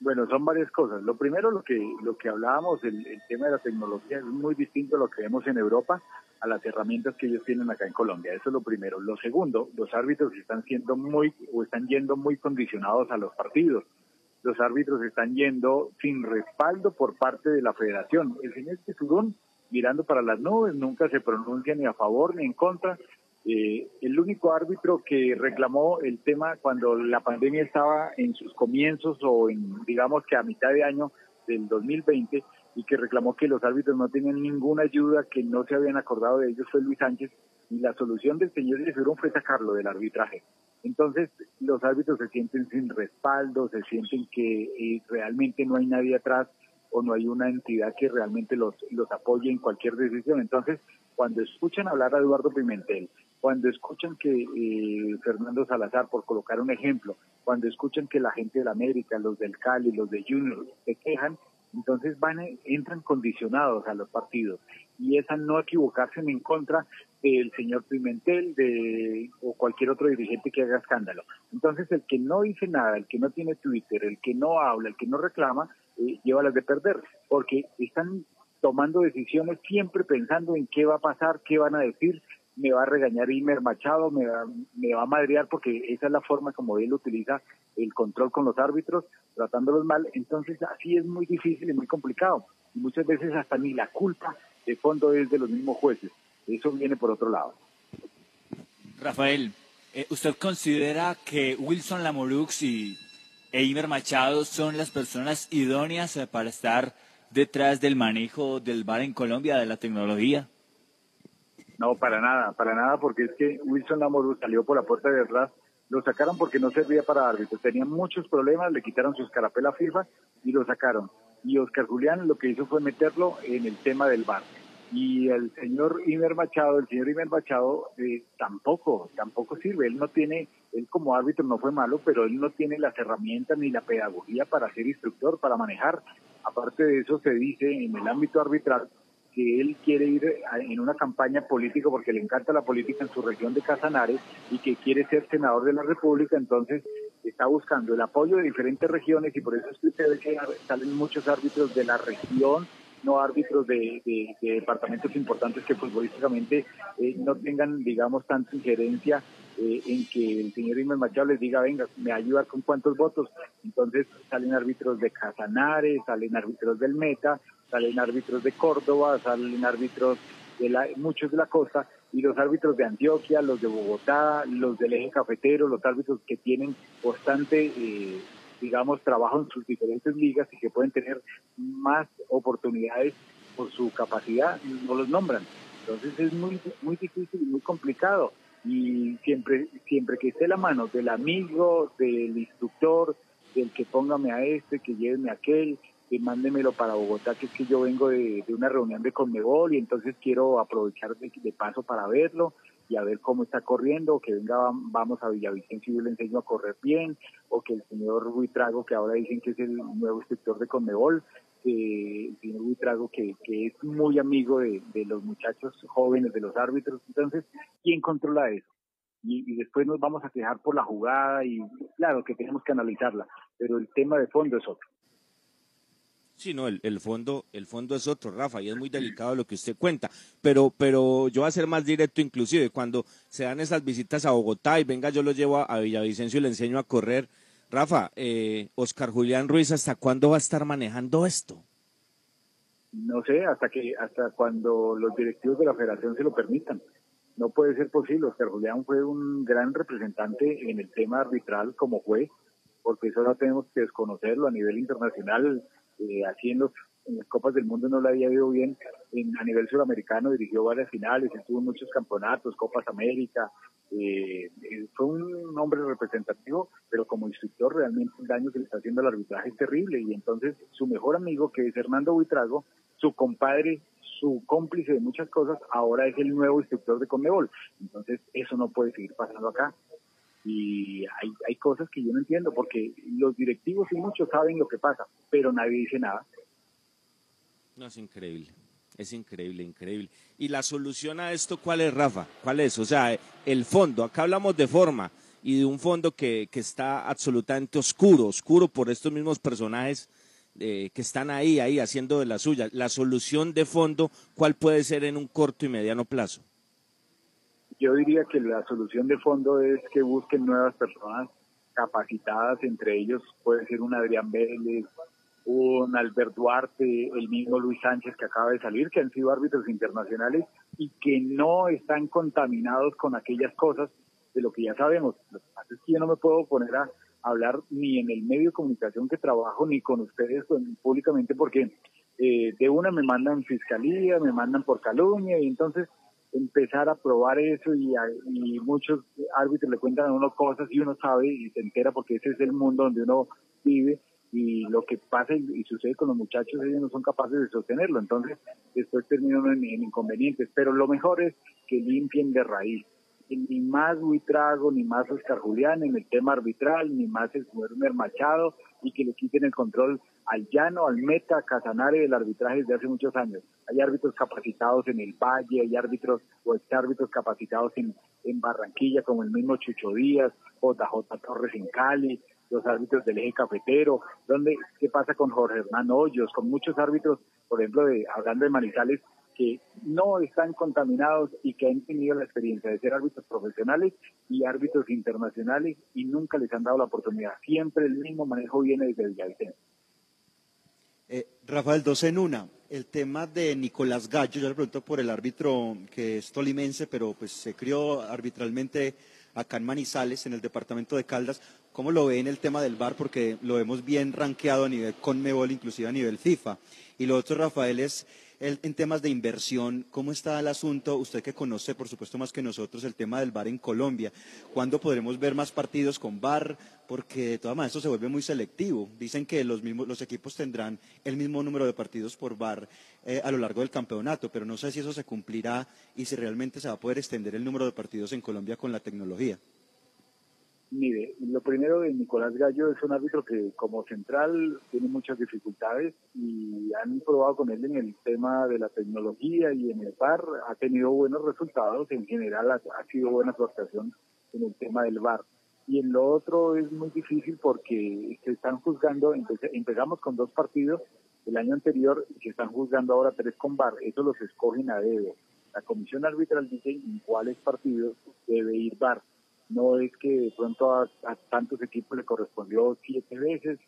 Bueno, son varias cosas. Lo primero, lo que lo que hablábamos, el tema de la tecnología es muy distinto a lo que vemos en Europa, a las herramientas que ellos tienen acá en Colombia. Eso es lo primero. Lo segundo, los árbitros están siendo muy o están yendo muy condicionados a los partidos. Los árbitros están yendo sin respaldo por parte de la federación. El señor Tesurón, mirando para las nubes, nunca se pronuncia ni a favor ni en contra. Eh, el único árbitro que reclamó el tema cuando la pandemia estaba en sus comienzos o en, digamos que a mitad de año del 2020 y que reclamó que los árbitros no tenían ninguna ayuda, que no se habían acordado de ellos fue Luis Sánchez y la solución del señor Yesurón fue sacarlo del arbitraje. Entonces los árbitros se sienten sin respaldo, se sienten que eh, realmente no hay nadie atrás o no hay una entidad que realmente los, los apoye en cualquier decisión. Entonces, cuando escuchan hablar a Eduardo Pimentel, cuando escuchan que eh, Fernando Salazar, por colocar un ejemplo, cuando escuchan que la gente de la América, los del Cali, los de Junior, se quejan, entonces van, eh, entran condicionados a los partidos. Y esa no equivocarse en contra del señor Pimentel de, o cualquier otro dirigente que haga escándalo. Entonces, el que no dice nada, el que no tiene Twitter, el que no habla, el que no reclama, eh, lleva las de perder, porque están tomando decisiones siempre pensando en qué va a pasar, qué van a decir, me va a regañar Imer Machado, me va, me va a madrear porque esa es la forma como él utiliza el control con los árbitros, tratándolos mal. Entonces así es muy difícil y muy complicado. Y muchas veces hasta ni la culpa de fondo es de los mismos jueces. Eso viene por otro lado. Rafael, eh, ¿usted considera que Wilson Lamorux y Eimer Machado son las personas idóneas eh, para estar detrás del manejo del bar en Colombia, de la tecnología? No, para nada, para nada, porque es que Wilson Lamorú salió por la puerta de atrás, lo sacaron porque no servía para árbitros, tenía muchos problemas, le quitaron su escarapela FIFA y lo sacaron. Y Oscar Julián lo que hizo fue meterlo en el tema del bar. Y el señor Imer Machado, el señor Imer Machado eh, tampoco, tampoco sirve. Él no tiene, él como árbitro no fue malo, pero él no tiene las herramientas ni la pedagogía para ser instructor, para manejar. Aparte de eso, se dice en el ámbito arbitral que él quiere ir en una campaña política porque le encanta la política en su región de Casanares y que quiere ser senador de la República, entonces está buscando el apoyo de diferentes regiones y por eso es que usted salen muchos árbitros de la región, no árbitros de departamentos importantes que futbolísticamente eh, no tengan, digamos, tanta injerencia eh, en que el señor Imer Machado les diga, venga, me ayuda con cuántos votos. Entonces salen árbitros de Casanares, salen árbitros del Meta, salen árbitros de Córdoba, salen árbitros de la, muchos de la costa y los árbitros de Antioquia, los de Bogotá, los del eje cafetero, los árbitros que tienen constante, eh, digamos, trabajo en sus diferentes ligas y que pueden tener más oportunidades por su capacidad, no los nombran. Entonces es muy, muy difícil y muy complicado. Y siempre, siempre que esté la mano del amigo, del instructor, del que póngame a este, que lléveme a aquel, mándemelo para Bogotá, que es que yo vengo de, de una reunión de Conmebol y entonces quiero aprovechar de, de paso para verlo y a ver cómo está corriendo, o que venga, vam- vamos a Villavicencio y yo le enseño a correr bien, o que el señor Buitrago, que ahora dicen que es el nuevo instructor de Conmebol, que el señor Buitrago, que, que es muy amigo de, de los muchachos jóvenes, de los árbitros, entonces, ¿quién controla eso? y, y después nos vamos a quejar por la jugada y claro que tenemos que analizarla, pero el tema de fondo es otro. Sí, no, el, el fondo, el fondo es otro, Rafa, y es muy delicado lo que usted cuenta. Pero, pero yo voy a ser más directo, inclusive, cuando se dan esas visitas a Bogotá y venga, yo lo llevo a, a Villavicencio y le enseño a correr. Rafa, eh, Oscar Julián Ruiz, ¿hasta cuándo va a estar manejando esto? No sé, hasta que hasta cuando los directivos de la federación se lo permitan. No puede ser posible. Oscar Julián fue un gran representante en el tema arbitral como fue, porque eso no tenemos que desconocerlo a nivel internacional. Eh, así en, los, las Copas del Mundo no le había ido bien. En, a nivel sudamericano dirigió varias finales, estuvo en muchos campeonatos, Copas América. Eh, eh, fue un hombre representativo, pero como instructor realmente el daño que le está haciendo al arbitraje es terrible. Y entonces su mejor amigo, que es Hernando Buitrago, su compadre, su cómplice de muchas cosas, ahora es el nuevo instructor de Conmebol. Entonces eso no puede seguir pasando acá y hay, hay cosas que yo no entiendo porque los directivos y muchos saben lo que pasa, pero nadie dice nada. No, es increíble. Es increíble, increíble. ¿Y la solución a esto cuál es, Rafa? ¿Cuál es? O sea, el fondo. Acá hablamos de forma y de un fondo que, que está absolutamente oscuro, oscuro por estos mismos personajes eh, que están ahí, ahí haciendo de la suya. La solución de fondo, ¿cuál puede ser en un corto y mediano plazo? Yo diría que la solución de fondo es que busquen nuevas personas capacitadas, entre ellos puede ser un Adrián Vélez, un Albert Duarte, el mismo Luis Sánchez que acaba de salir, que han sido árbitros internacionales y que no están contaminados con aquellas cosas de lo que ya sabemos. Lo que pasa es que yo no me puedo poner a hablar ni en el medio de comunicación que trabajo ni con ustedes con- públicamente porque eh, de una me mandan fiscalía, me mandan por calumnia y entonces empezar a probar eso y, a- y muchos árbitros le cuentan a uno cosas y uno sabe y se entera porque ese es el mundo donde uno vive y lo que pasa y, sucede con los muchachos ellos no son capaces de sostenerlo. Entonces después terminan en, en inconvenientes. Pero lo mejor es que limpien de raíz. Ni más Buitrago, ni más Oscar Julián en el tema arbitral, ni más el señor Machado, y que le quiten el control al llano, al meta, Casanare del arbitraje desde hace muchos años. Hay árbitros capacitados en el Valle, hay árbitros o árbitros capacitados en, Barranquilla, como el mismo Chucho Díaz, JJ Torres en Cali, los árbitros del eje cafetero, donde qué pasa con Jorge Hernán Hoyos, con muchos árbitros, por ejemplo, de, hablando de Manizales, que no están contaminados y que han tenido la experiencia de ser árbitros profesionales y árbitros internacionales y nunca les han dado la oportunidad. Siempre el mismo manejo viene desde Villavicencio. Eh, Rafael, dos en una. El tema de Nicolás Gallo, yo le pregunto por el árbitro que es tolimense, pero pues se crió arbitralmente acá en Manizales, en el departamento de Caldas. ¿Cómo lo ve en el tema del VAR? Porque lo vemos bien rankeado a nivel Conmebol, inclusive a nivel FIFA. Y lo otro, Rafael, es en temas de inversión. ¿Cómo está el asunto? Usted que conoce, por supuesto, más que nosotros, el tema del VAR en Colombia. ¿Cuándo podremos ver más partidos con VAR? Porque de todas maneras esto se vuelve muy selectivo. Dicen que los, equipos tendrán el mismo número de partidos por VAR eh, a lo largo del campeonato, pero no sé si eso se cumplirá y si realmente se va a poder extender el número de partidos en Colombia con la tecnología. Mire, lo primero de Nicolás Gallo es un árbitro que como central tiene muchas dificultades y han probado con él en el tema de la tecnología y en el VAR ha tenido buenos resultados, en general ha, sido buena su actuación en el tema del VAR. Y en lo otro es muy difícil porque se están juzgando, empe- empezamos con dos partidos el año anterior y se están juzgando ahora tres con VAR, eso los escogen a dedo. La comisión arbitral dice en cuáles partidos debe ir VAR no es que de pronto a, tantos equipos le correspondió siete veces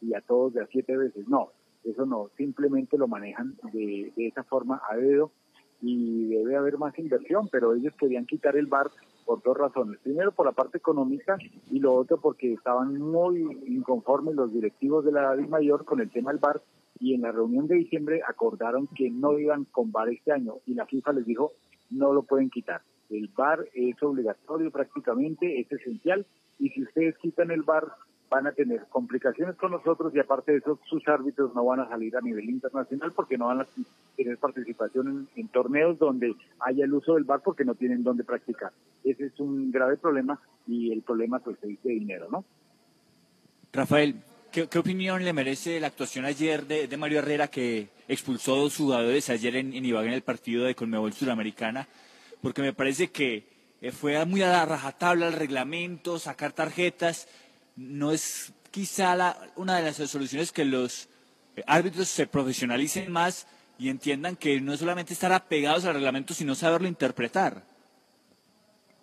y a todos de a siete veces, no, eso no, simplemente lo manejan de, esa forma a dedo y debe haber más inversión, pero ellos querían quitar el bar por dos razones. Primero por la parte económica y lo otro porque estaban muy inconformes los directivos de la Mayor con el tema del bar y en la reunión de diciembre acordaron que no iban con bar este año y la FIFA les dijo no lo pueden quitar. El bar es obligatorio prácticamente, es esencial y si ustedes quitan el bar van a tener complicaciones con nosotros y aparte de eso sus árbitros no van a salir a nivel internacional porque no van a tener participación en, torneos donde haya el uso del bar porque no tienen dónde practicar. Ese es un grave problema y el problema pues es de dinero, ¿no? Rafael, ¿qué, qué opinión le merece la actuación ayer de, Mario Herrera que expulsó dos jugadores ayer en, en Ibagué en el partido de Conmebol Suramericana? Porque me parece que eh, fue muy a la rajatabla el reglamento, sacar tarjetas. No es quizá la- una de las soluciones que los eh, árbitros se profesionalicen más y entiendan que no es solamente estar apegados al reglamento, sino saberlo interpretar.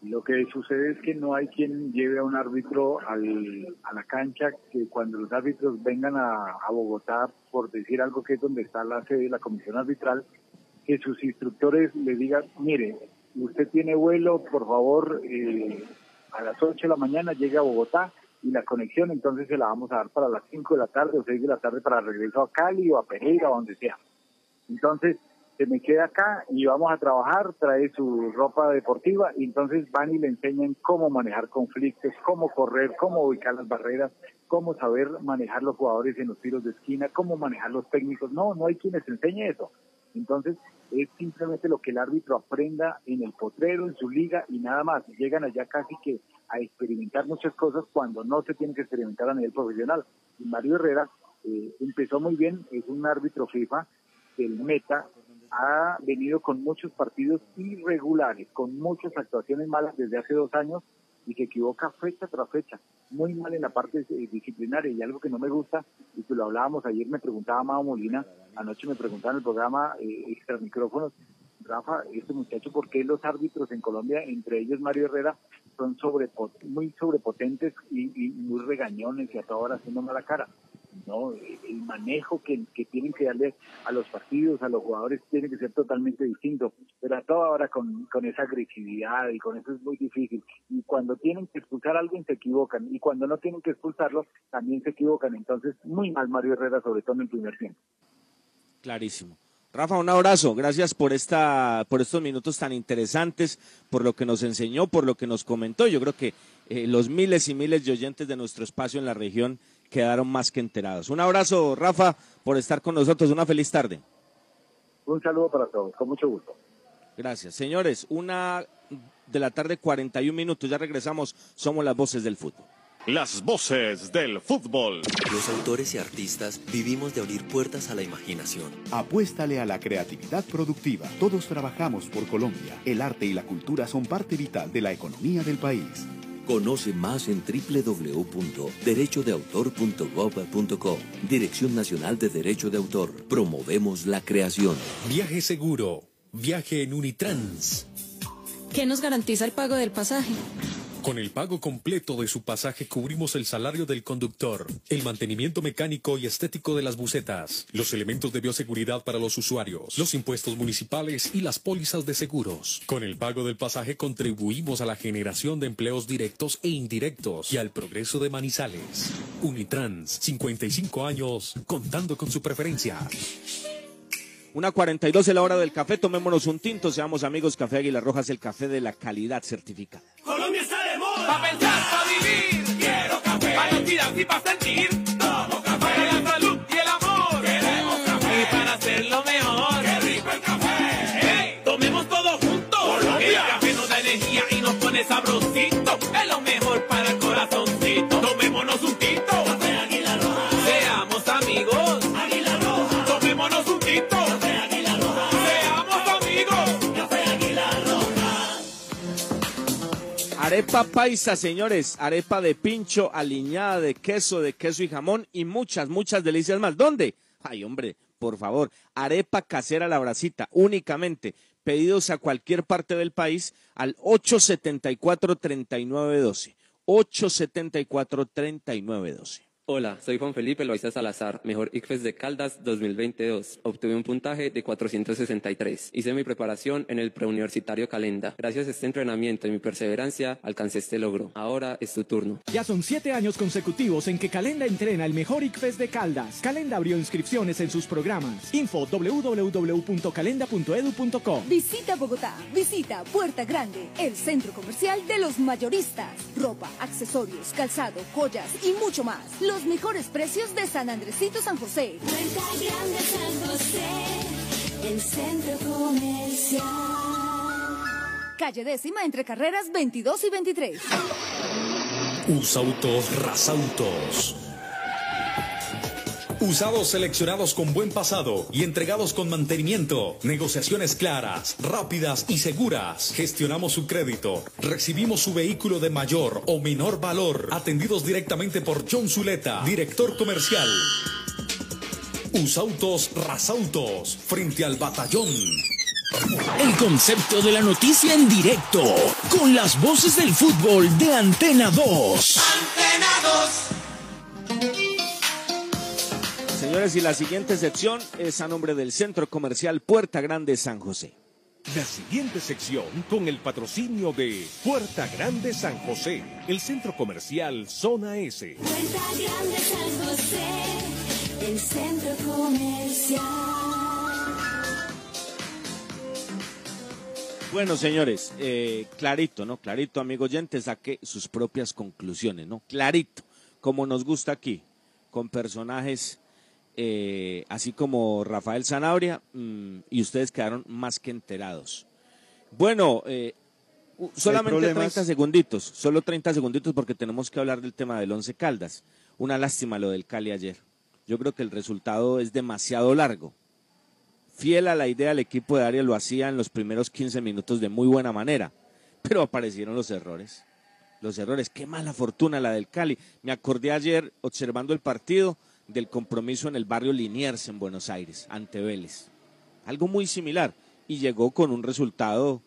Lo que sucede es que no hay quien lleve a un árbitro al- a la cancha, que cuando los árbitros vengan a, a Bogotá, por decir algo que es donde está la sede de la comisión arbitral, que sus instructores le digan, mire, usted tiene vuelo, por favor, eh, a las 8 de la mañana llegue a Bogotá y la conexión entonces se la vamos a dar para las 5 de la tarde o 6 de la tarde para regreso a Cali o a Pereira o donde sea. Entonces, se me queda acá y vamos a trabajar, trae su ropa deportiva y entonces van y le enseñan cómo manejar conflictos, cómo correr, cómo ubicar las barreras, cómo saber manejar los jugadores en los tiros de esquina, cómo manejar los técnicos. No, no hay quien les enseñe eso. Entonces, es simplemente lo que el árbitro aprenda en el potrero, en su liga y nada más. Llegan allá casi que a experimentar muchas cosas cuando no se tiene que experimentar a nivel profesional. Y Mario Herrera eh, empezó muy bien, es un árbitro FIFA del Meta, ha venido con muchos partidos irregulares, con muchas actuaciones malas desde hace dos años y se equivoca fecha tras fecha, muy mal en la parte eh, disciplinaria y algo que no me gusta y que lo hablábamos ayer, me preguntaba Mao Molina, anoche me preguntaba en el programa eh, extra micrófonos, Rafa, este muchacho, ¿por qué los árbitros en Colombia, entre ellos Mario Herrera, son sobrepo- muy sobrepotentes y, y muy regañones y a toda hora haciendo mala cara? No, el manejo que, que tienen que darle a los partidos, a los jugadores, tiene que ser totalmente distinto. Pero a toda hora con, con esa agresividad y con eso es muy difícil. Y cuando tienen que expulsar a alguien se equivocan. Y cuando no tienen que expulsarlo, también se equivocan. Entonces, muy mal Mario Herrera, sobre todo en el primer tiempo. Clarísimo. Rafa, un abrazo. Gracias por esta, por estos minutos tan interesantes, por lo que nos enseñó, por lo que nos comentó. Yo creo que eh, los miles y miles de oyentes de nuestro espacio en la región quedaron más que enterados. Un abrazo, Rafa, por estar con nosotros. Una feliz tarde. Un saludo para todos, con mucho gusto. Gracias. Señores, una de la tarde, 41 minutos. Ya regresamos. Somos las voces del fútbol. Las voces del fútbol. Los autores y artistas vivimos de abrir puertas a la imaginación. Apuéstale a la creatividad productiva. Todos trabajamos por Colombia. El arte y la cultura son parte vital de la economía del país. Conoce más en www.derechodeautor.gov.co. Dirección Nacional de Derecho de Autor. Promovemos la creación. Viaje seguro. Viaje en Unitrans. ¿Qué nos garantiza el pago del pasaje? Con el pago completo de su pasaje cubrimos el salario del conductor, el mantenimiento mecánico y estético de las bucetas, los elementos de bioseguridad para los usuarios, los impuestos municipales y las pólizas de seguros. Con el pago del pasaje contribuimos a la generación de empleos directos e indirectos y al progreso de Manizales. Unitrans, 55 años, contando con su preferencia. Una 42 es la hora del café. Tomémonos un tinto. Seamos amigos. Café Águila Rojas, el café de la calidad certificada. Colombia está de moda. Pa' pensar, pa' vivir. Quiero café. Pa' los y pa' sentir. Arepa paisa, señores. Arepa de pincho, aliñada de queso, de queso y jamón y muchas, muchas delicias más. ¿Dónde? Ay, hombre, por favor. Arepa casera la bracita, únicamente. Pedidos a cualquier parte del país al 874-3912. 874-3912. Hola, soy Juan Felipe Loaiza Salazar, mejor ICFES de Caldas 2022. Obtuve un puntaje de 463. Hice mi preparación en el preuniversitario Calenda. Gracias a este entrenamiento y mi perseverancia, alcancé este logro. Ahora es tu turno. Ya son siete años consecutivos en que Calenda entrena el mejor ICFES de Caldas. Calenda abrió inscripciones en sus programas. Info www.calenda.edu.co. Visita Bogotá, visita Puerta Grande, el centro comercial de los mayoristas. Ropa, accesorios, calzado, joyas y mucho más. Los mejores precios de San Andresito San José. Puerta Grande San José, el centro comercial. Calle décima entre carreras 22 y 23. Usautos Rasautos. Usados seleccionados con buen pasado y entregados con mantenimiento. Negociaciones claras, rápidas y seguras. Gestionamos su crédito. Recibimos su vehículo de mayor o menor valor. Atendidos directamente por John Zuleta, director comercial. Usautos Rasautos, frente al batallón. El concepto de la noticia en directo, con las voces del fútbol de Antena 2. Señores, y la siguiente sección es a nombre del Centro Comercial Puerta Grande San José. La siguiente sección con el patrocinio de Puerta Grande San José, el centro comercial Zona S. Puerta Grande San José, el centro comercial. Bueno, señores, eh, clarito, ¿no? Clarito, amigo oyente, saque sus propias conclusiones, ¿no? Clarito, como nos gusta aquí, con personajes eh, así como Rafael Zanabria, mm, y ustedes quedaron más que enterados. Bueno, eh, solamente problemas. 30 segunditos, solo 30 segunditos porque tenemos que hablar del tema del Once Caldas. Una lástima lo del Cali ayer. Yo creo que el resultado es demasiado largo. Fiel a la idea, el equipo de Arias lo hacía en los primeros 15 minutos de muy buena manera, pero aparecieron los errores. Los errores, qué mala fortuna la del Cali. Me acordé ayer, observando el partido, del compromiso en el barrio Liniers en Buenos Aires, ante Vélez. Algo muy similar. Y llegó con un resultado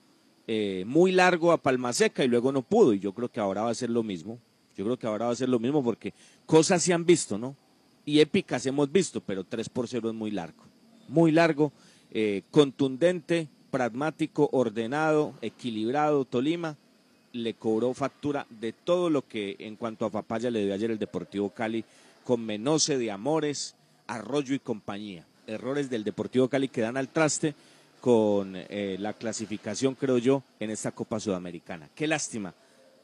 eh, muy largo a Palma Seca y luego no pudo. Y yo creo que ahora va a ser lo mismo. Yo creo que ahora va a ser lo mismo porque cosas se han visto, ¿no? Y épicas hemos visto, pero 3 por 0 es muy largo. Muy largo, eh, contundente, pragmático, ordenado, equilibrado. Tolima le cobró factura de todo lo que en cuanto a papaya le dio ayer el Deportivo Cali Menose de Amores, Arroyo y compañía. Errores del Deportivo Cali que dan al traste con eh, la clasificación, creo yo, en esta Copa Sudamericana. Qué lástima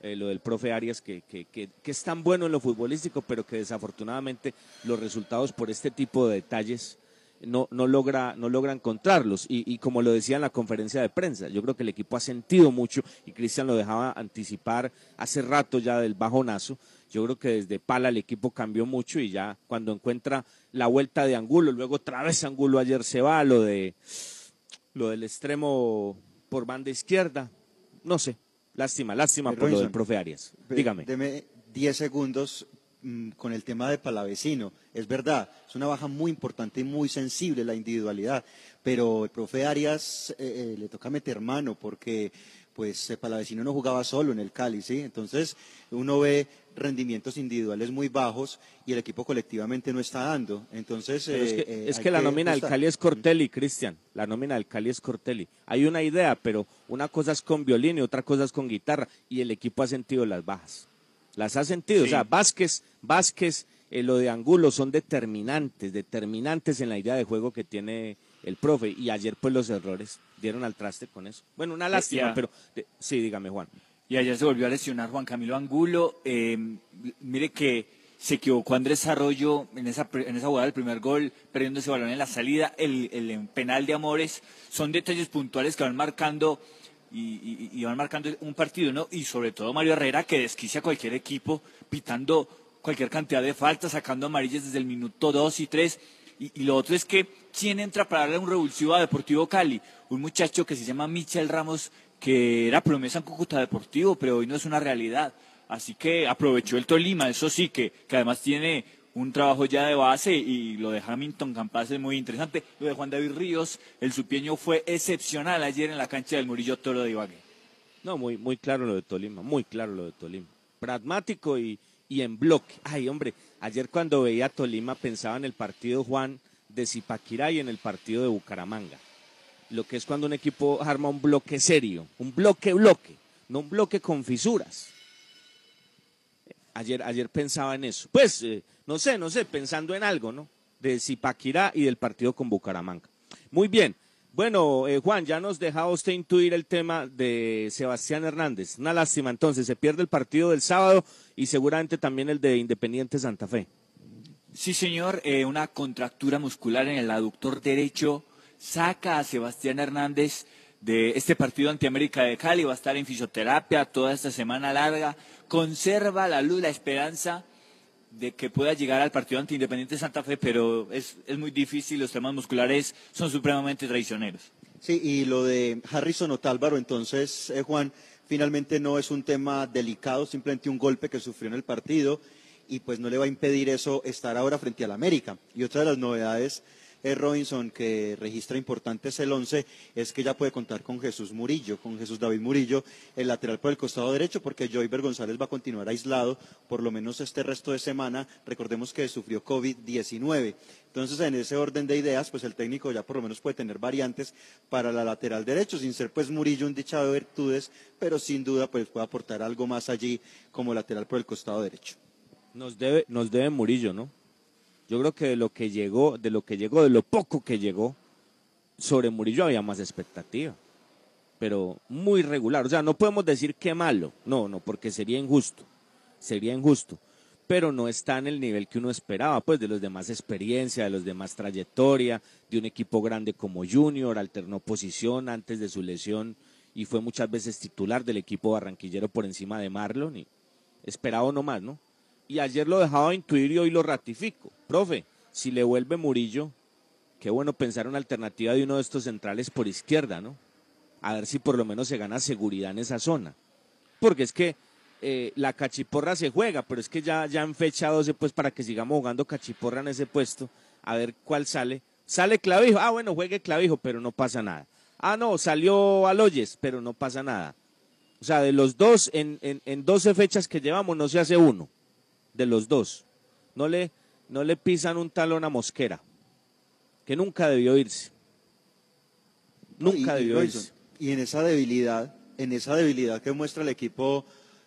eh, lo del profe Arias, que, que, que- que es tan bueno en lo futbolístico, pero que desafortunadamente los resultados por este tipo de detalles no, no, logra, no logra encontrarlos. Y, y como lo decía en la conferencia de prensa, yo creo que el equipo ha sentido mucho, y Cristian lo dejaba anticipar hace rato ya del bajonazo. Yo creo que desde Pala el equipo cambió mucho y ya cuando encuentra la vuelta de Angulo, luego otra vez Angulo ayer se va, lo de lo del extremo por banda izquierda, no sé, lástima, lástima por lo del profe Arias. Dígame. Deme 10 segundos mm, con el tema de Palavecino. Es verdad, es una baja muy importante y muy sensible la individualidad, pero el profe Arias eh, eh, le toca meter mano porque pues Palavecino no jugaba solo en el Cali, ¿sí? Entonces uno ve rendimientos individuales muy bajos y el equipo colectivamente no está dando. Entonces es eh, que, eh, es que la nómina del. Cali es Cortelli, Cristian. La nómina del Cali es Cortelli. Hay una idea, pero una cosa es con violín y otra cosa es con guitarra. Y el equipo ha sentido las bajas. Las ha sentido. O sea, Vázquez, Vázquez, eh, lo de Angulo son determinantes, determinantes en la idea de juego que tiene el profe. Y ayer, pues, los errores dieron al traste con eso. Bueno, una lástima, pero de- sí, dígame, Juan. Y ayer se volvió a lesionar Juan Camilo Angulo. Eh, mire que se equivocó Andrés Arroyo en esa, en esa jugada del primer gol, perdiendo ese balón en la salida. El, el penal de Amores son detalles puntuales que van marcando y, van marcando un partido, ¿no? Y sobre todo Mario Herrera que desquicia cualquier equipo pitando cualquier cantidad de faltas, sacando amarillas desde el minuto 2 y 3. Y, y lo otro es que, ¿quién entra para darle un revulsivo a Deportivo Cali? Un muchacho que se llama Michel Ramos, que era promesa en Cúcuta Deportivo, pero hoy no es una realidad. Así que aprovechó el Tolima, eso sí, que, que además tiene un trabajo ya de base y lo de Hamilton Campas es muy interesante. Lo de Juan David Ríos, el supiño fue excepcional ayer en la cancha del Murillo Toro de Ibagué. No, muy, muy claro lo de Tolima, muy claro lo de Tolima. Pragmático y, y en bloque. Ay, hombre, ayer cuando veía Tolima pensaba en el partido Juan de Zipaquirá y en el partido de Bucaramanga. Lo que es cuando un equipo arma un bloque serio, un bloque bloque, no un bloque con fisuras. Ayer, ayer pensaba en eso. Pues, eh, no sé, no sé, pensando en algo, ¿no? De Zipaquirá y del partido con Bucaramanga. Muy bien. Bueno, eh, Juan, ya nos dejaba usted intuir el tema de Sebastián Hernández. Una lástima, entonces, se pierde el partido del sábado y seguramente también el de Independiente Santa Fe. Sí, señor, eh, una contractura muscular en el aductor derecho saca a Sebastián Hernández de este partido ante América de Cali, va a estar en fisioterapia toda esta semana larga, conserva la luz, la esperanza de que pueda llegar al partido ante Independiente Santa Fe, pero es, es muy difícil, los temas musculares son supremamente traicioneros. Sí, y lo de Harrison Otálvaro, entonces, eh, Juan, finalmente no es un tema delicado, simplemente un golpe que sufrió en el partido y pues no le va a impedir eso estar ahora frente al América. Y otra de las novedades Robinson, que registra importantes el 11, es que ya puede contar con Jesús Murillo, con Jesús David Murillo, el lateral por el costado derecho, porque Joyver González va a continuar aislado por lo menos este resto de semana. Recordemos que sufrió COVID-19. Entonces, en ese orden de ideas, pues el técnico ya por lo menos puede tener variantes para la lateral derecho, sin ser pues Murillo un dichado de virtudes, pero sin duda pues puede aportar algo más allí como lateral por el costado derecho. Nos debe, nos debe Murillo, ¿no? Yo creo que de lo que llegó, de lo que llegó, de lo poco que llegó, sobre Murillo había más expectativa. Pero muy regular. O sea, no podemos decir que malo. No, no, porque sería injusto. Sería injusto. Pero no está en el nivel que uno esperaba, pues, de los demás experiencia, de los demás trayectoria, de un equipo grande como Junior, alternó posición antes de su lesión y fue muchas veces titular del equipo barranquillero por encima de Marlon. Y esperado nomás, ¿no? Y ayer lo dejaba intuir y hoy lo ratifico. Profe, si le vuelve Murillo, qué bueno pensar una alternativa de uno de estos centrales por izquierda, ¿no? A ver si por lo menos se gana seguridad en esa zona. Porque es que eh, la cachiporra se juega, pero es que ya, ya han fechado pues para que sigamos jugando cachiporra en ese puesto, a ver cuál sale. Sale Clavijo, ah bueno, juegue Clavijo, pero no pasa nada. Ah no, salió Aloyes, pero no pasa nada. O sea, de los dos, en, en, en 12 fechas que llevamos, no se hace uno de los dos. No le, no le pisan un talón a Mosquera, que nunca debió irse. Nunca debió irse. Y en esa debilidad, en esa debilidad que muestra el equipo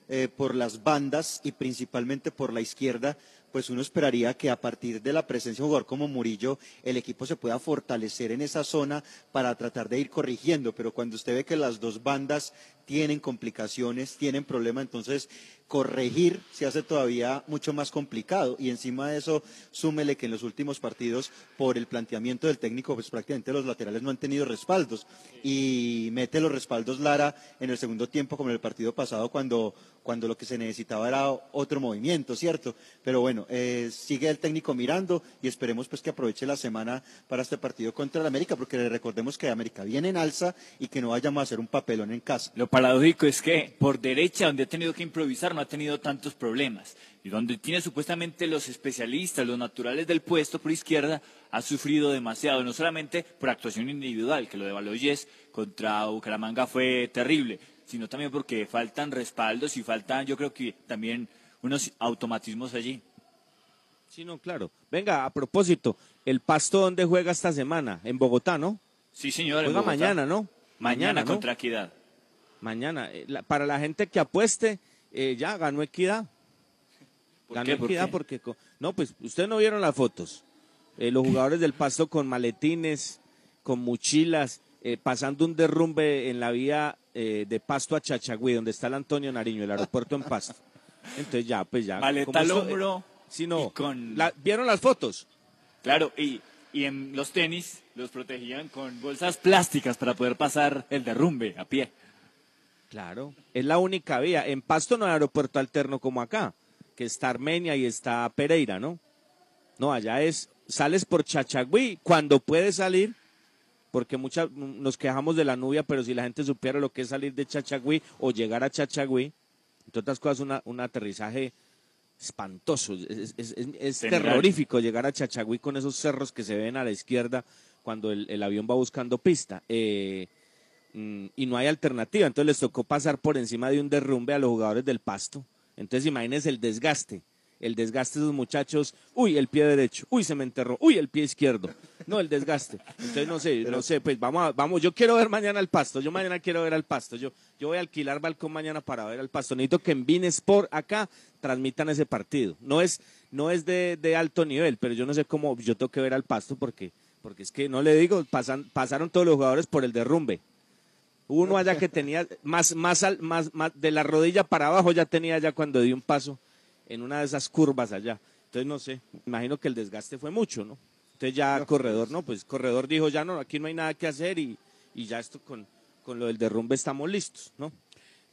eh, por las bandas y principalmente por la izquierda, pues uno esperaría que a partir de la presencia de un jugador como Murillo, el equipo se pueda fortalecer en esa zona para tratar de ir corrigiendo. Pero cuando usted ve que las dos bandas tienen complicaciones, tienen problemas, entonces corregir se hace todavía mucho más complicado y encima de eso súmele que en los últimos partidos por el planteamiento del técnico pues prácticamente los laterales no han tenido respaldos y mete los respaldos Lara en el segundo tiempo como en el partido pasado cuando, cuando lo que se necesitaba era otro movimiento, ¿cierto? Pero bueno, eh, sigue el técnico mirando y esperemos pues que aproveche la semana para este partido contra el América porque recordemos que América viene en alza y que no vayamos a hacer un papelón en casa. Lo paradójico es que por derecha donde ha tenido que improvisar no ha tenido tantos problemas. Y donde tiene supuestamente los especialistas, los naturales del puesto por izquierda, ha sufrido demasiado, no solamente por actuación individual, que lo de Baloyes contra Bucaramanga fue terrible, sino también porque faltan respaldos y faltan, yo creo que también unos automatismos allí. Sí, no, claro. Venga, a propósito, ¿el Pasto dónde juega esta semana? En Bogotá, ¿no? Sí, señor. Juega mañana, ¿no? Mañana, contra Equidad. Mañana. Eh, para la gente que apueste, eh, ya ganó Equidad. Ganó Equidad porque... No, pues ustedes no vieron las fotos. Eh, los jugadores del Pasto con maletines, con mochilas, pasando un derrumbe en la vía de Pasto a Chachagüí, donde está el Antonio Nariño, el aeropuerto en Pasto. Entonces ya, pues ya. Maleta al hombro. si no, con... ¿Vieron las fotos? Claro, y, y en los tenis los protegían con bolsas plásticas para poder pasar el derrumbe a pie. Claro, es la única vía. En Pasto no hay aeropuerto alterno como acá, que está Armenia y está Pereira, ¿no? No, allá es, sales por Chachagüí cuando puedes salir, porque muchas nos quejamos de la nubia, pero si la gente supiera lo que es salir de Chachagüí o llegar a Chachagüí, entre otras cosas, un aterrizaje espantoso, es, terrorífico llegar a Chachagüí con esos cerros que se ven a la izquierda cuando el, avión va buscando pista. Eh, Mm, y no hay alternativa. Entonces les tocó pasar por encima de un derrumbe a los jugadores del pasto. Entonces imagínense el desgaste. El desgaste de esos muchachos, uy, el pie derecho, uy, se me enterró, uy, el pie izquierdo. No, el desgaste. Entonces no sé, no sé, pues vamos, vamos, yo quiero ver mañana al pasto, yo mañana quiero ver al pasto, yo, yo voy a alquilar balcón mañana para ver al pasto. Necesito que en Sport acá transmitan ese partido. No es, no es de, de, alto nivel, pero yo no sé cómo, yo tengo que ver al pasto porque, porque es que no le digo, pasan, pasaron todos los jugadores por el derrumbe. Uno allá que tenía más, más, más, más de la rodilla para abajo ya tenía ya cuando dio un paso en una de esas curvas allá. Entonces no sé, imagino que el desgaste fue mucho, ¿no? Entonces ya corredor, no, pues corredor dijo ya no, aquí no hay nada que hacer y, y ya esto con, con lo del derrumbe estamos listos, ¿no?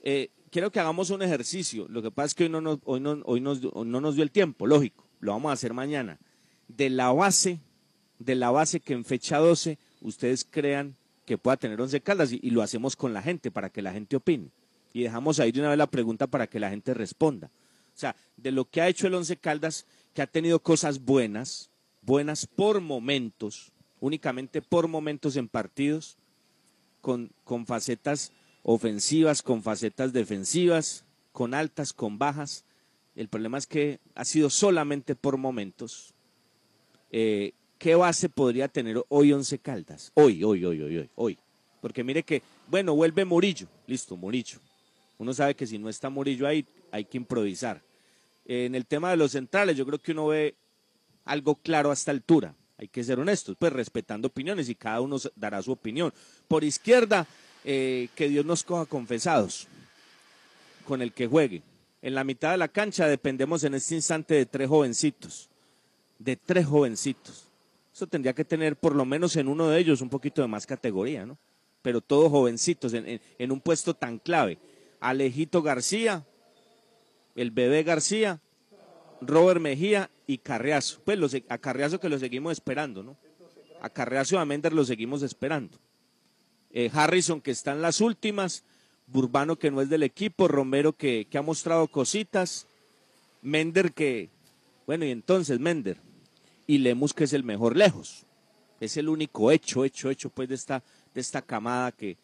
Eh, quiero que hagamos un ejercicio. Lo que pasa es que hoy no nos, hoy no, hoy nos, no nos dio el tiempo, lógico. lo vamos a hacer mañana. De la base, de la base que en fecha 12 ustedes crean que pueda tener Once Caldas y, y lo hacemos con la gente para que la gente opine. Y dejamos ahí de una vez la pregunta para que la gente responda. O sea, de lo que ha hecho el Once Caldas, que ha tenido cosas buenas, buenas por momentos, únicamente por momentos en partidos, con, con facetas ofensivas, con facetas defensivas, con altas, con bajas. El problema es que ha sido solamente por momentos. Eh, ¿Qué base podría tener hoy Once Caldas? Hoy, hoy, hoy, hoy, hoy, hoy. Porque mire que, bueno, vuelve Murillo. Listo, Murillo. Uno sabe que si no está Murillo ahí, hay que improvisar. en el tema de los centrales, yo creo que uno ve algo claro a esta altura. Hay que ser honestos, pues respetando opiniones y cada uno dará su opinión. Por izquierda, eh, que Dios nos coja confesados con el que juegue. En la mitad de la cancha dependemos en este instante de tres jovencitos, de tres jovencitos. Eso tendría que tener por lo menos en uno de ellos un poquito de más categoría, ¿no? Pero todos jovencitos en, un puesto tan clave. Alejito García, el bebé García, Robert Mejía y Carriazo. Pues los, a Carriazo que lo seguimos esperando, ¿no? A Carriazo y a Méndez lo seguimos esperando. Eh, Harrison que está en las últimas, Burbano que no es del equipo, Romero que, que ha mostrado cositas, Mender que, bueno, y entonces Mender, y Lemus que es el mejor lejos. Es el único hecho, hecho, hecho pues de esta, de esta camada que,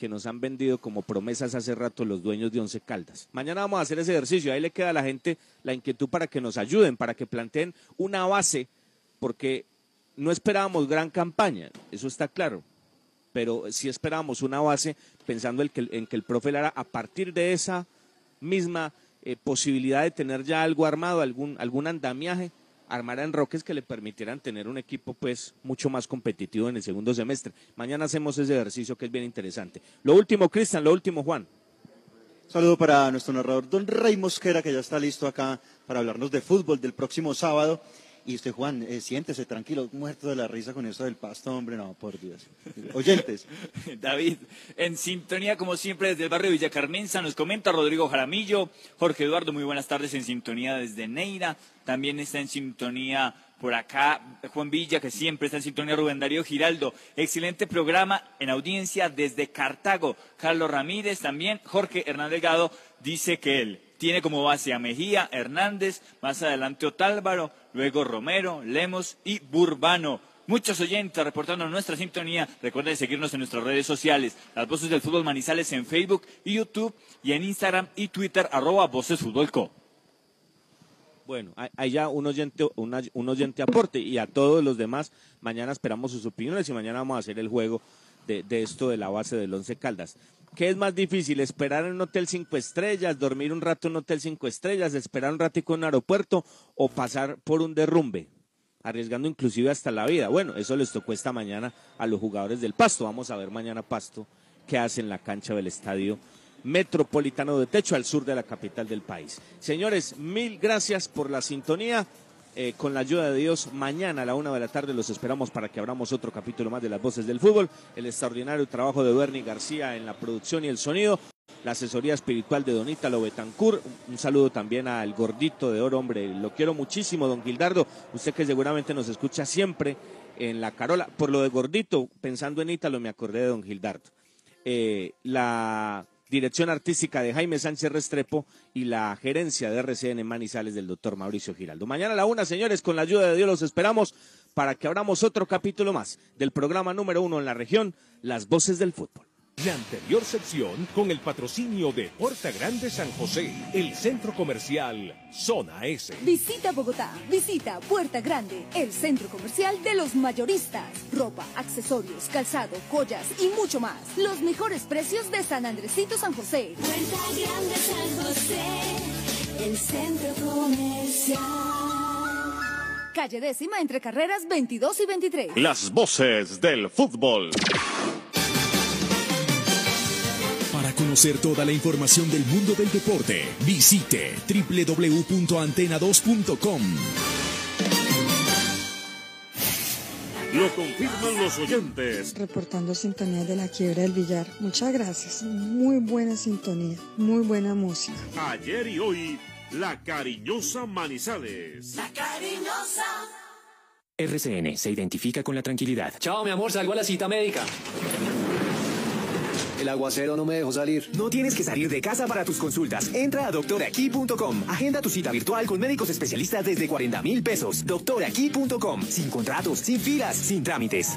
que nos han vendido como promesas hace rato los dueños de Once Caldas. Mañana vamos a hacer ese ejercicio, ahí le queda a la gente la inquietud para que nos ayuden, para que planteen una base, porque no esperábamos gran campaña, eso está claro, pero sí esperábamos una base pensando en que, el profe Lara, a partir de esa misma eh, posibilidad de tener ya algo armado, algún, algún andamiaje, armara en roques que le permitieran tener un equipo pues mucho más competitivo en el segundo semestre. Mañana hacemos ese ejercicio que es bien interesante. Lo último, Cristian, lo último, Juan. Saludo para nuestro narrador, don Rey Mosquera, que ya está listo acá para hablarnos de fútbol del próximo sábado. Y usted, Juan, eh, siéntese tranquilo, muerto de la risa con eso del pasto, hombre, no, por Dios. Oyentes. David, en sintonía como siempre desde el barrio Villa Carmenza, nos comenta Rodrigo Jaramillo, Jorge Eduardo, muy buenas tardes en sintonía desde Neira, también está en sintonía por acá Juan Villa, que siempre está en sintonía Rubén Darío Giraldo, excelente programa en audiencia desde Cartago, Carlos Ramírez también, Jorge Hernán Delgado dice que él tiene como base a Mejía, Hernández, más adelante Otálvaro, luego Romero, Lemos y Burbano. Muchos oyentes reportando nuestra sintonía. Recuerden seguirnos en nuestras redes sociales. Las Voces del Fútbol Manizales en Facebook y YouTube y en Instagram y Twitter, arroba Voces Fútbol Co. Bueno, hay- ya un oyente, un oyente aporte y a todos los demás, mañana esperamos sus opiniones y mañana vamos a hacer el juego de esto de la base del Once Caldas. ¿Qué es más difícil? ¿Esperar en un hotel cinco estrellas, dormir un rato en un hotel cinco estrellas, esperar un ratico en un aeropuerto o pasar por un derrumbe? Arriesgando inclusive hasta la vida. Bueno, eso les tocó esta mañana a los jugadores del Pasto. Vamos a ver mañana Pasto qué hace en la cancha del estadio Metropolitano de Techo al sur de la capital del país. Señores, mil gracias por la sintonía. Eh, con la ayuda de Dios, mañana a la una de la tarde los esperamos para que abramos otro capítulo más de las voces del fútbol. El extraordinario trabajo de Bernie García en la producción y el sonido. La asesoría espiritual de Donita Lobetancur. Un saludo también al gordito de oro, hombre. Lo quiero muchísimo, don Gildardo. Usted que seguramente nos escucha siempre en la Carola. Por lo de gordito, pensando en Ítalo, me acordé de don Gildardo. Eh, la dirección artística de Jaime Sánchez Restrepo y la gerencia de RCN Manizales del doctor Mauricio Giraldo. Mañana a la una, señores, con la ayuda de Dios los esperamos para que abramos otro capítulo más del programa número uno en la región, Las Voces del Fútbol. La anterior sección con el patrocinio de Puerta Grande San José, el centro comercial Zona S. Visita Bogotá, visita Puerta Grande, el centro comercial de los mayoristas. Ropa, accesorios, calzado, joyas y mucho más. Los mejores precios de San Andresito San José. Puerta Grande San José, el centro comercial. Calle décima entre carreras 22 y 23. Las voces del fútbol. Para conocer toda la información del mundo del deporte, visite www.antena2.com. Lo confirman los oyentes. Reportando sintonía de la quiebra del billar. Muchas gracias. Muy buena sintonía, muy buena música. Ayer y hoy La Cariñosa Manizales. La cariñosa. RCN se identifica con la tranquilidad. Chao, mi amor, salgo a la cita médica. El aguacero no me dejó salir. No tienes que salir de casa para tus consultas. Entra a doctoraquí.com. Agenda tu cita virtual con médicos especialistas desde 40 mil pesos. Doctoraquí.com. Sin contratos, sin filas, sin trámites.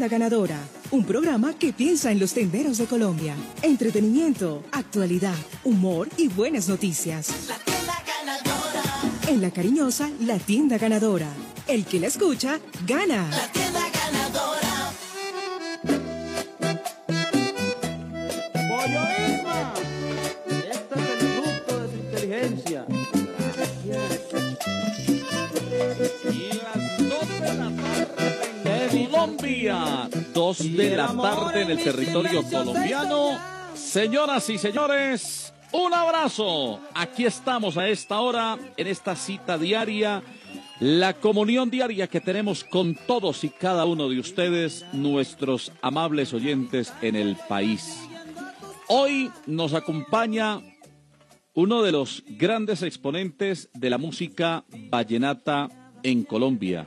La Tienda Ganadora, un programa que piensa en los tenderos de Colombia. Entretenimiento, actualidad, humor y buenas noticias. La tienda ganadora. En la cariñosa, La Tienda Ganadora. El que la escucha, gana. La Colombia. Dos de la tarde en el territorio colombiano. Señoras y señores, un abrazo. Aquí estamos a esta hora, en esta cita diaria, la comunión diaria que tenemos con todos y cada uno de ustedes, nuestros amables oyentes en el país. Hoy nos acompaña uno de los grandes exponentes de la música vallenata en Colombia.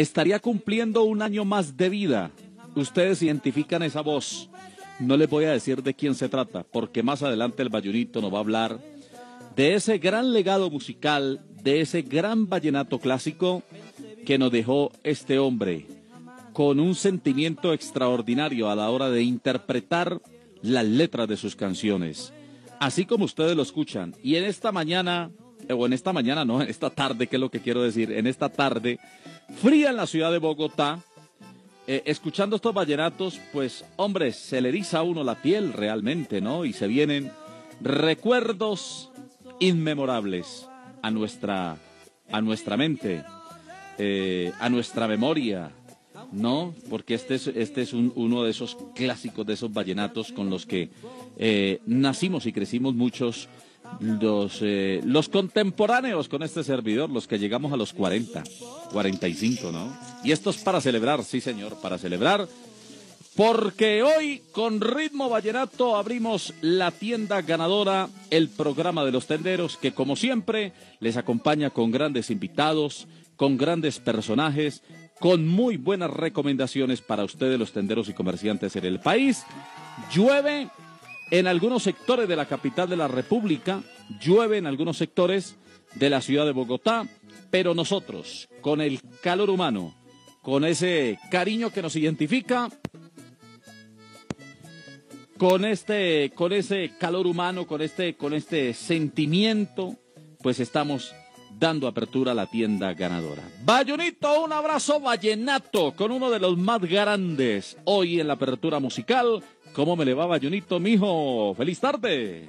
Estaría cumpliendo un año más de vida. Ustedes identifican esa voz. No les voy a decir de quién se trata, porque más adelante el Bayunito nos va a hablar de ese gran legado musical, de ese gran vallenato clásico que nos dejó este hombre, con un sentimiento extraordinario a la hora de interpretar las letras de sus canciones, así como ustedes lo escuchan. Y en esta mañana, o en esta mañana no, en esta tarde, que es lo que quiero decir, en esta tarde, fría en la ciudad de Bogotá, eh, escuchando estos vallenatos, pues hombre, se le eriza a uno la piel realmente, ¿no? Y se vienen recuerdos inmemorables a nuestra, a nuestra mente, eh, a nuestra memoria, ¿no? Porque este es, este es un- uno de esos clásicos, de esos vallenatos con los que eh, nacimos y crecimos muchos los, eh, los contemporáneos con este servidor, los que llegamos a los 40, 45, ¿no? Y esto es para celebrar, sí señor, para celebrar. Porque hoy con ritmo vallenato abrimos la tienda ganadora, el programa de los tenderos que como siempre les acompaña con grandes invitados, con grandes personajes, con muy buenas recomendaciones para ustedes los tenderos y comerciantes en el país. Llueve en algunos sectores de la capital de la República, llueve en algunos sectores de la ciudad de Bogotá, pero nosotros, con el calor humano, con ese cariño que nos identifica, con este, con ese calor humano, con este, con este sentimiento, pues estamos dando apertura a la tienda ganadora. Bayonito, un abrazo vallenato con uno de los más grandes hoy en la apertura musical. ¿Cómo me le va Bayonito, mijo? ¡Feliz tarde!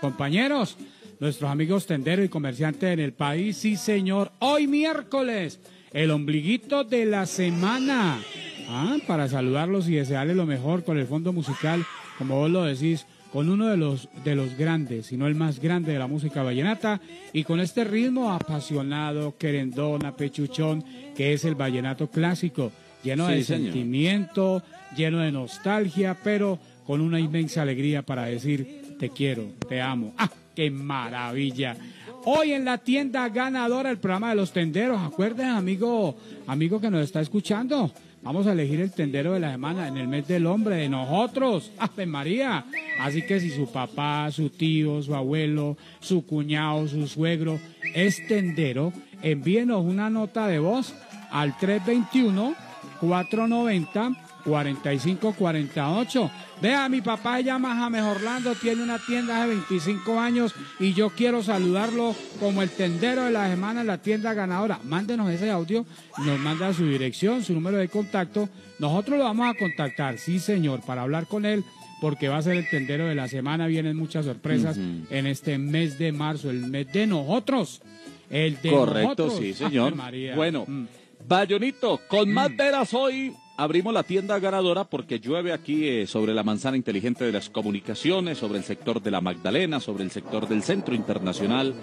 Compañeros, nuestros amigos tenderos y comerciantes en el país, sí señor, hoy miércoles, el ombliguito de la semana. Ah, para saludarlos y desearles lo mejor con el fondo musical, como vos lo decís, con uno de los, de los grandes, si no el más grande de la música vallenata, y con este ritmo apasionado, querendón, apechuchón, que es el vallenato clásico, lleno Sí, de señor. sentimiento, lleno de nostalgia, pero con una inmensa alegría para decir te quiero, te amo. ¡Ah, qué maravilla! Hoy en la tienda ganadora el programa de los tenderos. Acuerden, amigo, amigo que nos está escuchando. Vamos a elegir el tendero de la semana en el mes del hombre de nosotros. ¡Ave María! Así que si su papá, su tío, su abuelo, su cuñado, su suegro es tendero, envíenos una nota de voz al 321 490 4548. Vea, mi papá llama James Orlando, tiene una tienda hace 25 años y yo quiero saludarlo como el tendero de la semana en la tienda ganadora. Mándenos ese audio, nos manda su dirección, su número de contacto. Nosotros lo vamos a contactar, sí señor, para hablar con él, porque va a ser el tendero de la semana. Vienen muchas sorpresas en este mes de marzo, el mes de nosotros. El de Correcto, nosotros. sí, señor. María. Bueno, Mm. Bayonito, con más veras hoy abrimos la tienda ganadora porque llueve aquí eh, sobre la manzana inteligente de las comunicaciones, sobre el sector de la Magdalena, sobre el sector del Centro Internacional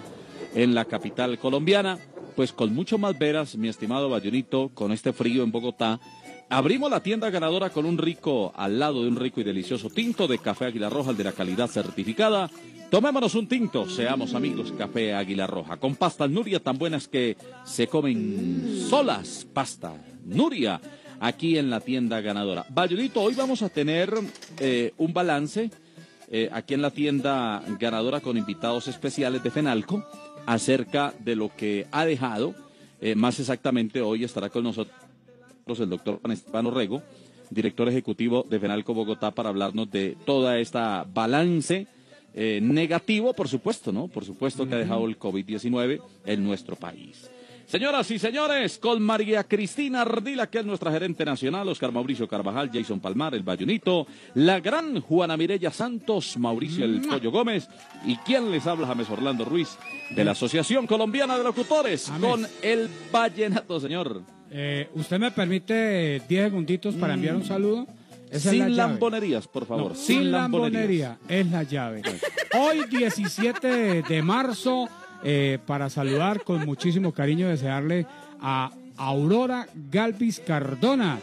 en la capital colombiana. Pues con mucho más veras, mi estimado Bayonito, con este frío en Bogotá, abrimos la tienda ganadora con un rico, al lado de un rico y delicioso tinto de café Águila Roja, el de la calidad certificada. Tomémonos un tinto, seamos amigos, café Águila Roja, con pastas Nuria tan buenas que se comen solas, pasta Nuria, aquí en la tienda ganadora. Bayonito, hoy vamos a tener eh, un balance eh, aquí en la tienda ganadora con invitados especiales de Fenalco acerca de lo que ha dejado. eh, más exactamente, hoy estará con nosotros el doctor Juan Esteban Orrego, director ejecutivo de Fenalco Bogotá, para hablarnos de toda esta balance eh, negativo, por supuesto, ¿no? Por supuesto que ha dejado el COVID-19 en nuestro país. Señoras y señores, con María Cristina Ardila, que es nuestra gerente nacional, Oscar Mauricio Carvajal, Jason Palmar, el Bayunito, la gran Juana Mirella Santos, Mauricio el Pollo Gómez, y quien les habla, James Orlando Ruiz, de la Asociación Colombiana de Locutores, con el Vallenato, señor. Eh, ¿Usted me permite eh, 10 segunditos para enviar un saludo? Esa es Sin la lambonerías, por favor. No, sin, sin lambonería es la llave. Hoy 17 de marzo, eh, para saludar con muchísimo cariño, desearle a Aurora Galvis Cardona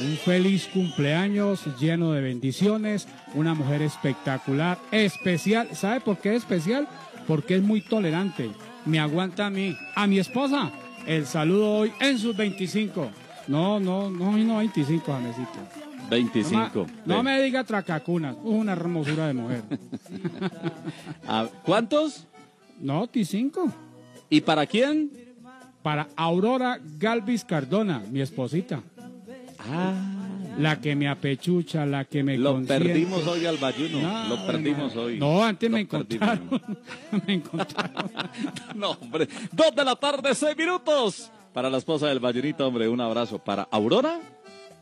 un feliz cumpleaños lleno de bendiciones, una mujer espectacular, especial. ¿Sabe por qué es especial? Porque es muy tolerante. Me aguanta a mí, a mi esposa. El saludo hoy en sus 25. No, no, no, no 25, Jamesito. 25. No, Ve. me diga tracacunas, una hermosura de mujer. Ah, ¿Cuántos? No, 25. ¿Y para quién? Para Aurora Galvis Cardona, mi esposita. Ah. La que me apechucha, la que me Lo consiente. perdimos hoy al Bayuno. No, lo perdimos no. hoy. No, antes Lo me encontraron. me encontraron. No, hombre. Dos de la tarde, seis minutos. Para la esposa del Bayunito, hombre, un abrazo. Para Aurora.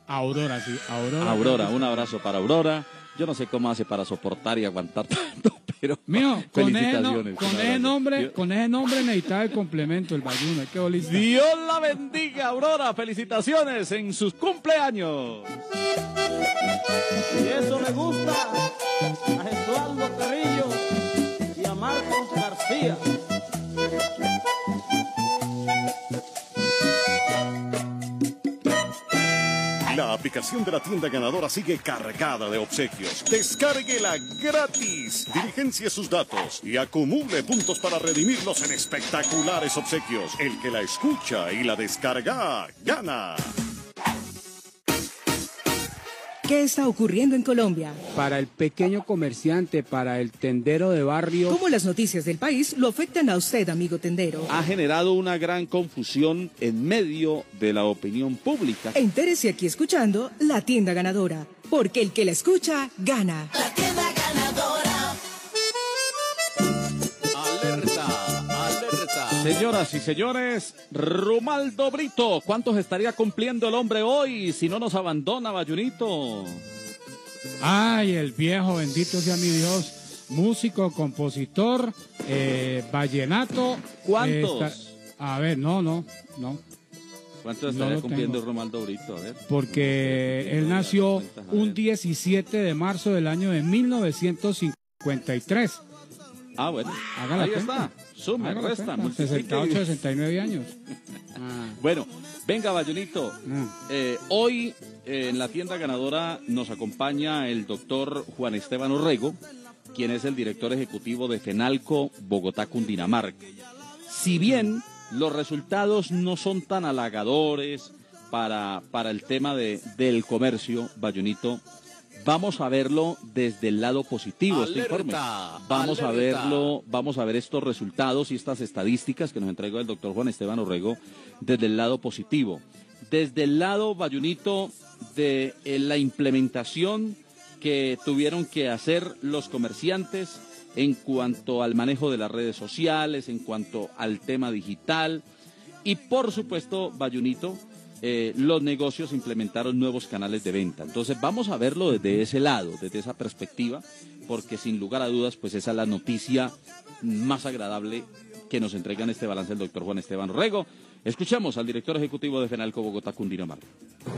Aurora, sí. Aurora. Aurora, un abrazo para Aurora. Yo no sé cómo hace para soportar y aguantar tanto, pero Mío, con ese, no- con ese nombre, con ese nombre necesitaba el complemento, el bayuno. Qué bolista. Dios la bendiga, Aurora. Felicitaciones en sus cumpleaños. Y eso le gusta a Jesualdo Carrillo y a Marcos García. La aplicación de la tienda ganadora sigue cargada de obsequios. Descárguela gratis. Diligencia sus datos y acumule puntos para redimirlos en espectaculares obsequios. El que la escucha y la descarga, gana. ¿Qué está ocurriendo en Colombia? Para el pequeño comerciante, para el tendero de barrio. ¿Cómo las noticias del país lo afectan a usted, amigo tendero? Ha generado una gran confusión en medio de la opinión pública. Entérese aquí escuchando La Tienda Ganadora, porque el que la escucha, gana. Alerta, Señoras y señores, Romaldo Brito, ¿cuántos estaría cumpliendo el hombre hoy si no nos abandona, Bayunito? Ay, el viejo, bendito sea mi Dios. Músico, compositor, eh, vallenato. ¿Cuántos? eh, está- a ver, no, no, no. ¿Cuántos No estaría cumpliendo. Romaldo Brito? A ver. Porque él nació un 17 de marzo del año de 1953. Ah, bueno. Haga Ahí cuenta. está. Haga la resta, cuenta. multiplique. 68, 69 años. Ah. Bueno, venga, Bayunito. Mm. Eh, hoy eh, en la tienda ganadora nos acompaña el doctor Juan Esteban Orrego, quien es el director ejecutivo de Fenalco Bogotá, Cundinamarca. Si bien los resultados no son tan halagadores para, para el tema de, del comercio, Bayunito, vamos a verlo desde el lado positivo este informe. Vamos a verlo, vamos a ver estos resultados y estas estadísticas que nos entregó el doctor Juan Esteban Orrego desde el lado positivo. Desde el lado, Bayunito, de eh, la implementación que tuvieron que hacer los comerciantes en cuanto al manejo de las redes sociales, en cuanto al tema digital y por supuesto, Bayunito, eh, los negocios implementaron nuevos canales de venta. Entonces vamos a verlo desde ese lado, desde esa perspectiva, porque sin lugar a dudas, pues esa es la noticia más agradable que nos entrega en este balance el doctor Juan Esteban Rego. Escuchamos al director ejecutivo de Fenalco Bogotá, Cundinamarca.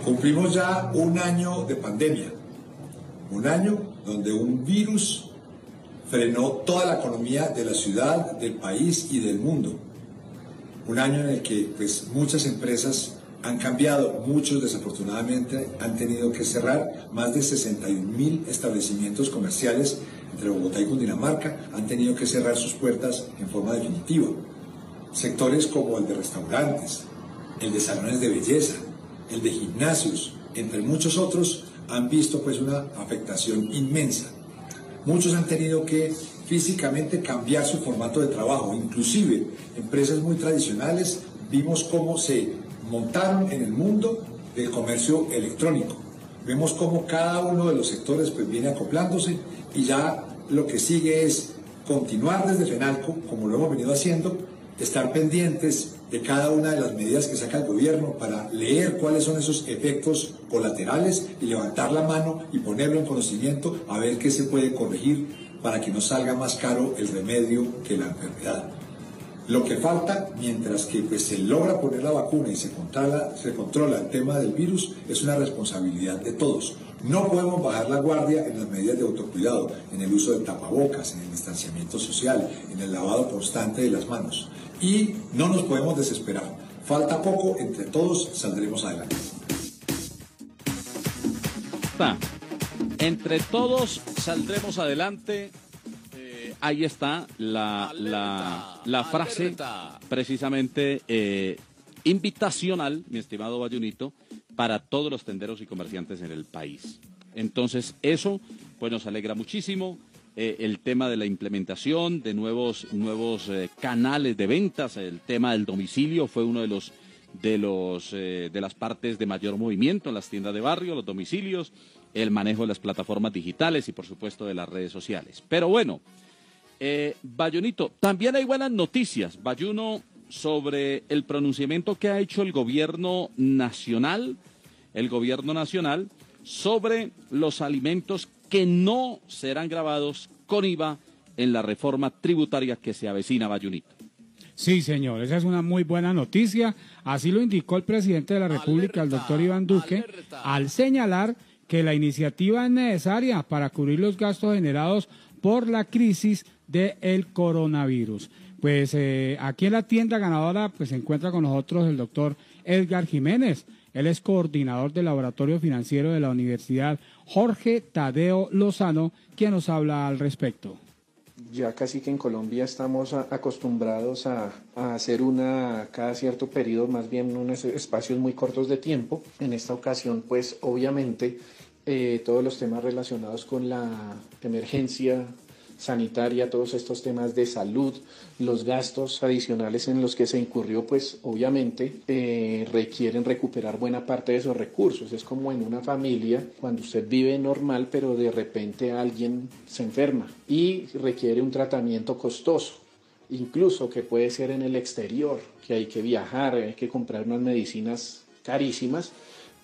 Cumplimos ya un año de pandemia, un año donde un virus frenó toda la economía de la ciudad, del país y del mundo. Un año en el que pues, muchas empresas han cambiado, muchos desafortunadamente han tenido que cerrar, más de 61 mil establecimientos comerciales entre Bogotá y Cundinamarca han tenido que cerrar sus puertas en forma definitiva. Sectores como el de restaurantes, el de salones de belleza, el de gimnasios, entre muchos otros, han visto pues una afectación inmensa. Muchos han tenido que físicamente cambiar su formato de trabajo, inclusive empresas muy tradicionales vimos cómo se montaron en el mundo del comercio electrónico. Vemos cómo cada uno de los sectores pues viene acoplándose y ya lo que sigue es continuar desde FENALCO, como lo hemos venido haciendo, estar pendientes de cada una de las medidas que saca el gobierno para leer cuáles son esos efectos colaterales y levantar la mano y ponerlo en conocimiento a ver qué se puede corregir para que no salga más caro el remedio que la enfermedad. Lo que falta, mientras que pues, se logra poner la vacuna y se controla, se controla el tema del virus, es una responsabilidad de todos. No podemos bajar la guardia en las medidas de autocuidado, en el uso de tapabocas, en el distanciamiento social, en el lavado constante de las manos. Y no nos podemos desesperar. Falta poco, entre todos saldremos adelante. Entre todos saldremos adelante. Ahí está la, la, la frase precisamente eh, invitacional, mi estimado Bayunito, para todos los tenderos y comerciantes en el país. Entonces, eso pues nos alegra muchísimo. Eh, el tema de la implementación de nuevos, nuevos eh, canales de ventas, el tema del domicilio fue uno de los de los eh, de las partes de mayor movimiento en las tiendas de barrio, los domicilios, el manejo de las plataformas digitales y por supuesto de las redes sociales. Pero bueno, eh, Bayunito, también hay buenas noticias, Bayuno, sobre el pronunciamiento que ha hecho el gobierno nacional, el gobierno nacional, sobre los alimentos que no serán grabados con IVA en la reforma tributaria que se avecina, Bayunito. Sí, señor, esa es una muy buena noticia. Así lo indicó el presidente de la República, el doctor Iván Duque, al señalar que la iniciativa es necesaria para cubrir los gastos generados por la crisis del coronavirus. Pues eh, aquí en la tienda ganadora pues se encuentra con nosotros el doctor Edgar Jiménez. Él es coordinador del laboratorio financiero de la Universidad Jorge Tadeo Lozano, quien nos habla al respecto ya casi que en Colombia estamos acostumbrados a, a, hacer una cada cierto periodo, más bien unos espacios muy cortos de tiempo. En esta ocasión, pues obviamente eh, todos los temas relacionados con la emergencia sanitaria, todos estos temas de salud, los gastos adicionales en los que se incurrió, pues obviamente eh, requieren recuperar buena parte de esos recursos. Es como en una familia, cuando usted vive normal, pero de repente alguien se enferma y requiere un tratamiento costoso incluso que puede ser en el exterior, que hay que viajar, hay que comprar unas medicinas carísimas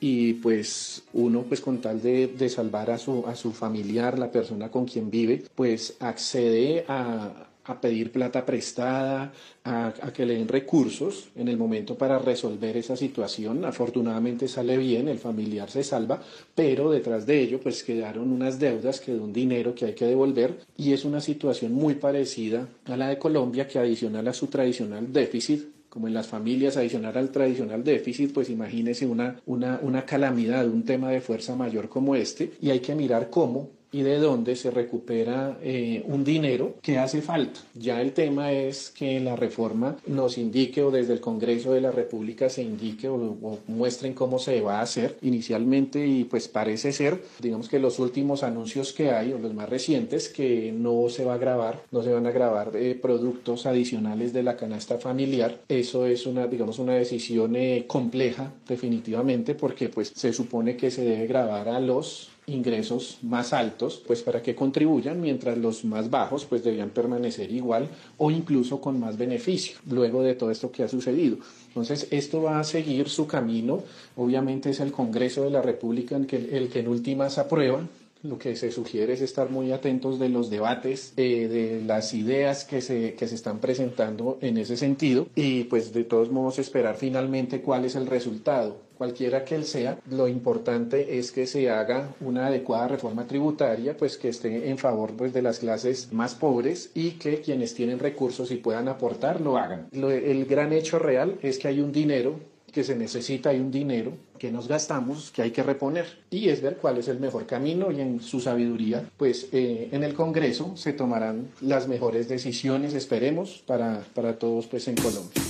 y pues uno pues con tal de, salvar a su, a su familiar, la persona con quien vive, pues accede a, a pedir plata prestada, a, a, que le den recursos en el momento para resolver esa situación. Afortunadamente sale bien, el familiar se salva, pero detrás de ello pues quedaron unas deudas, quedó un dinero que hay que devolver y es una situación muy parecida a la de Colombia que adicional a su tradicional déficit como en las familias, adicionar al tradicional déficit, pues imagínese una, una, una calamidad, un tema de fuerza mayor como este, y hay que mirar cómo y de dónde se recupera eh, un dinero que hace falta. Ya el tema es que la reforma nos indique o desde el Congreso de la República se indique o, o, muestren cómo se va a hacer inicialmente y pues parece ser, digamos que los últimos anuncios que hay o los más recientes que no se va a grabar, no se van a grabar eh, productos adicionales de la canasta familiar. Eso es una, digamos, una decisión eh, compleja definitivamente porque pues se supone que se debe grabar a los ingresos más altos, pues para que contribuyan, mientras los más bajos pues debían permanecer igual o incluso con más beneficio, luego de todo esto que ha sucedido. Entonces, esto va a seguir su camino. Obviamente es el Congreso de la República el que, el que en últimas aprueba lo que se sugiere es estar muy atentos de los debates, eh, de las ideas que se, que se están presentando en ese sentido y pues de todos modos esperar finalmente cuál es el resultado. Cualquiera que él sea, lo importante es que se haga una adecuada reforma tributaria, pues que esté en favor pues, de las clases más pobres y que quienes tienen recursos y puedan aportar lo hagan. El gran hecho real es que hay un dinero que se necesita, hay un dinero que nos gastamos, que hay que reponer. Y es ver cuál es el mejor camino y en su sabiduría, pues eh, en el Congreso se tomarán las mejores decisiones, esperemos, para, para todos pues en Colombia.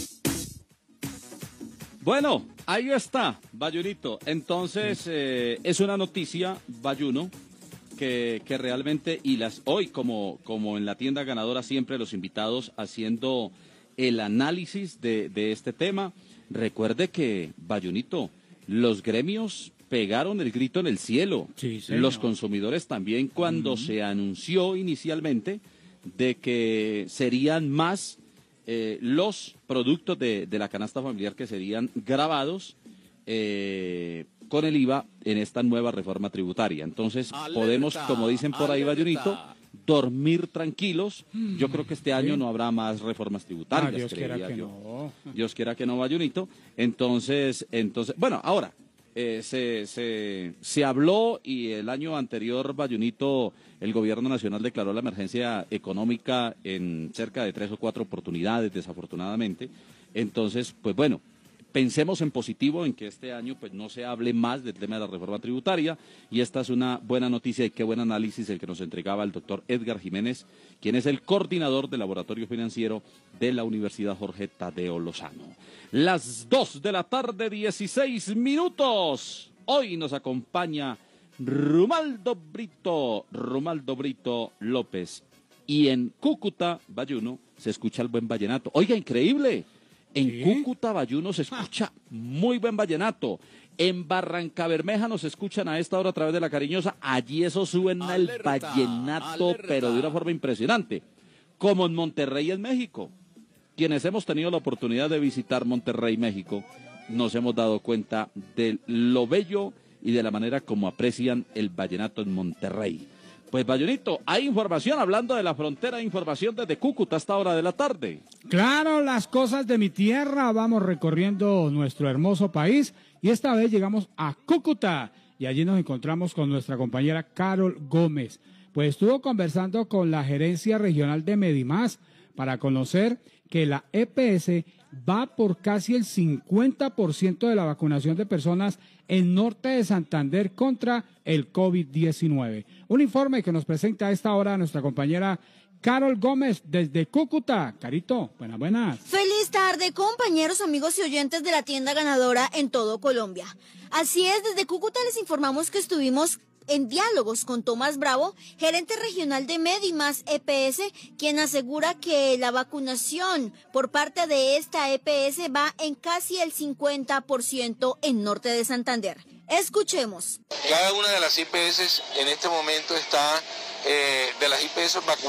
Bueno, ahí está, Bayunito. Entonces, eh, es una noticia, Bayuno, que, que realmente, y las hoy, como, como en la tienda ganadora, siempre los invitados haciendo el análisis de, de este tema. Recuerde que, Bayunito, los gremios pegaron el grito en el cielo. señor. los consumidores también cuando se anunció inicialmente de que serían más eh, los productos de, de la canasta familiar que serían grabados eh, con el IVA en esta nueva reforma tributaria. Entonces podemos, como dicen por ahí, Bayunito, dormir tranquilos. Yo creo que este año no habrá más reformas tributarias, Ah, Dios quiera que yo. no. Dios quiera que no, Bayunito. Entonces, entonces, bueno, ahora, eh, se, se, se habló y el año anterior, Bayunito, el gobierno nacional declaró la emergencia económica en cerca de tres o cuatro oportunidades, desafortunadamente. Entonces, pues bueno, pensemos en positivo, en que este año pues no se hable más del tema de la reforma tributaria y esta es una buena noticia y qué buen análisis el que nos entregaba el doctor Edgar Jiménez, quien es el coordinador del laboratorio financiero de la Universidad Jorge Tadeo Lozano. Las 2 de la tarde, 16 minutos. Hoy nos acompaña Rumaldo Brito, Rumaldo Brito López. Y en Cúcuta, Bayuno, se escucha el buen vallenato. Oiga, increíble. En Cúcuta, Bayuno, se escucha muy buen vallenato. En Barranca Bermeja nos escuchan a esta hora a través de la cariñosa. Allí eso suena el vallenato, pero de una forma impresionante. Como en Monterrey, en México. Quienes hemos tenido la oportunidad de visitar Monterrey, México, nos hemos dado cuenta de lo bello y de la manera como aprecian el vallenato en Monterrey. Pues Bayonito, hay información hablando de la frontera, información desde Cúcuta a esta hora de la tarde. Claro, las cosas de mi tierra, vamos recorriendo nuestro hermoso país y esta vez llegamos a Cúcuta y allí nos encontramos con nuestra compañera Carol Gómez. Pues estuvo conversando con la gerencia regional de Medimás para conocer que la EPS va por casi el 50% de la vacunación de personas en norte de Santander contra el COVID-19. Un informe que nos presenta a esta hora nuestra compañera Carol Gómez desde Cúcuta. Carito, buenas, buenas. Feliz tarde, compañeros, amigos y oyentes de la tienda ganadora en todo Colombia. Así es, desde Cúcuta les informamos que estuvimos en diálogos con Tomás Bravo, gerente regional de Medimas EPS, quien asegura que la vacunación por parte de esta EPS va en casi el 50% en norte de Santander. Escuchemos. Cada una de las IPS en este momento está, eh, de las IPS vacunadas.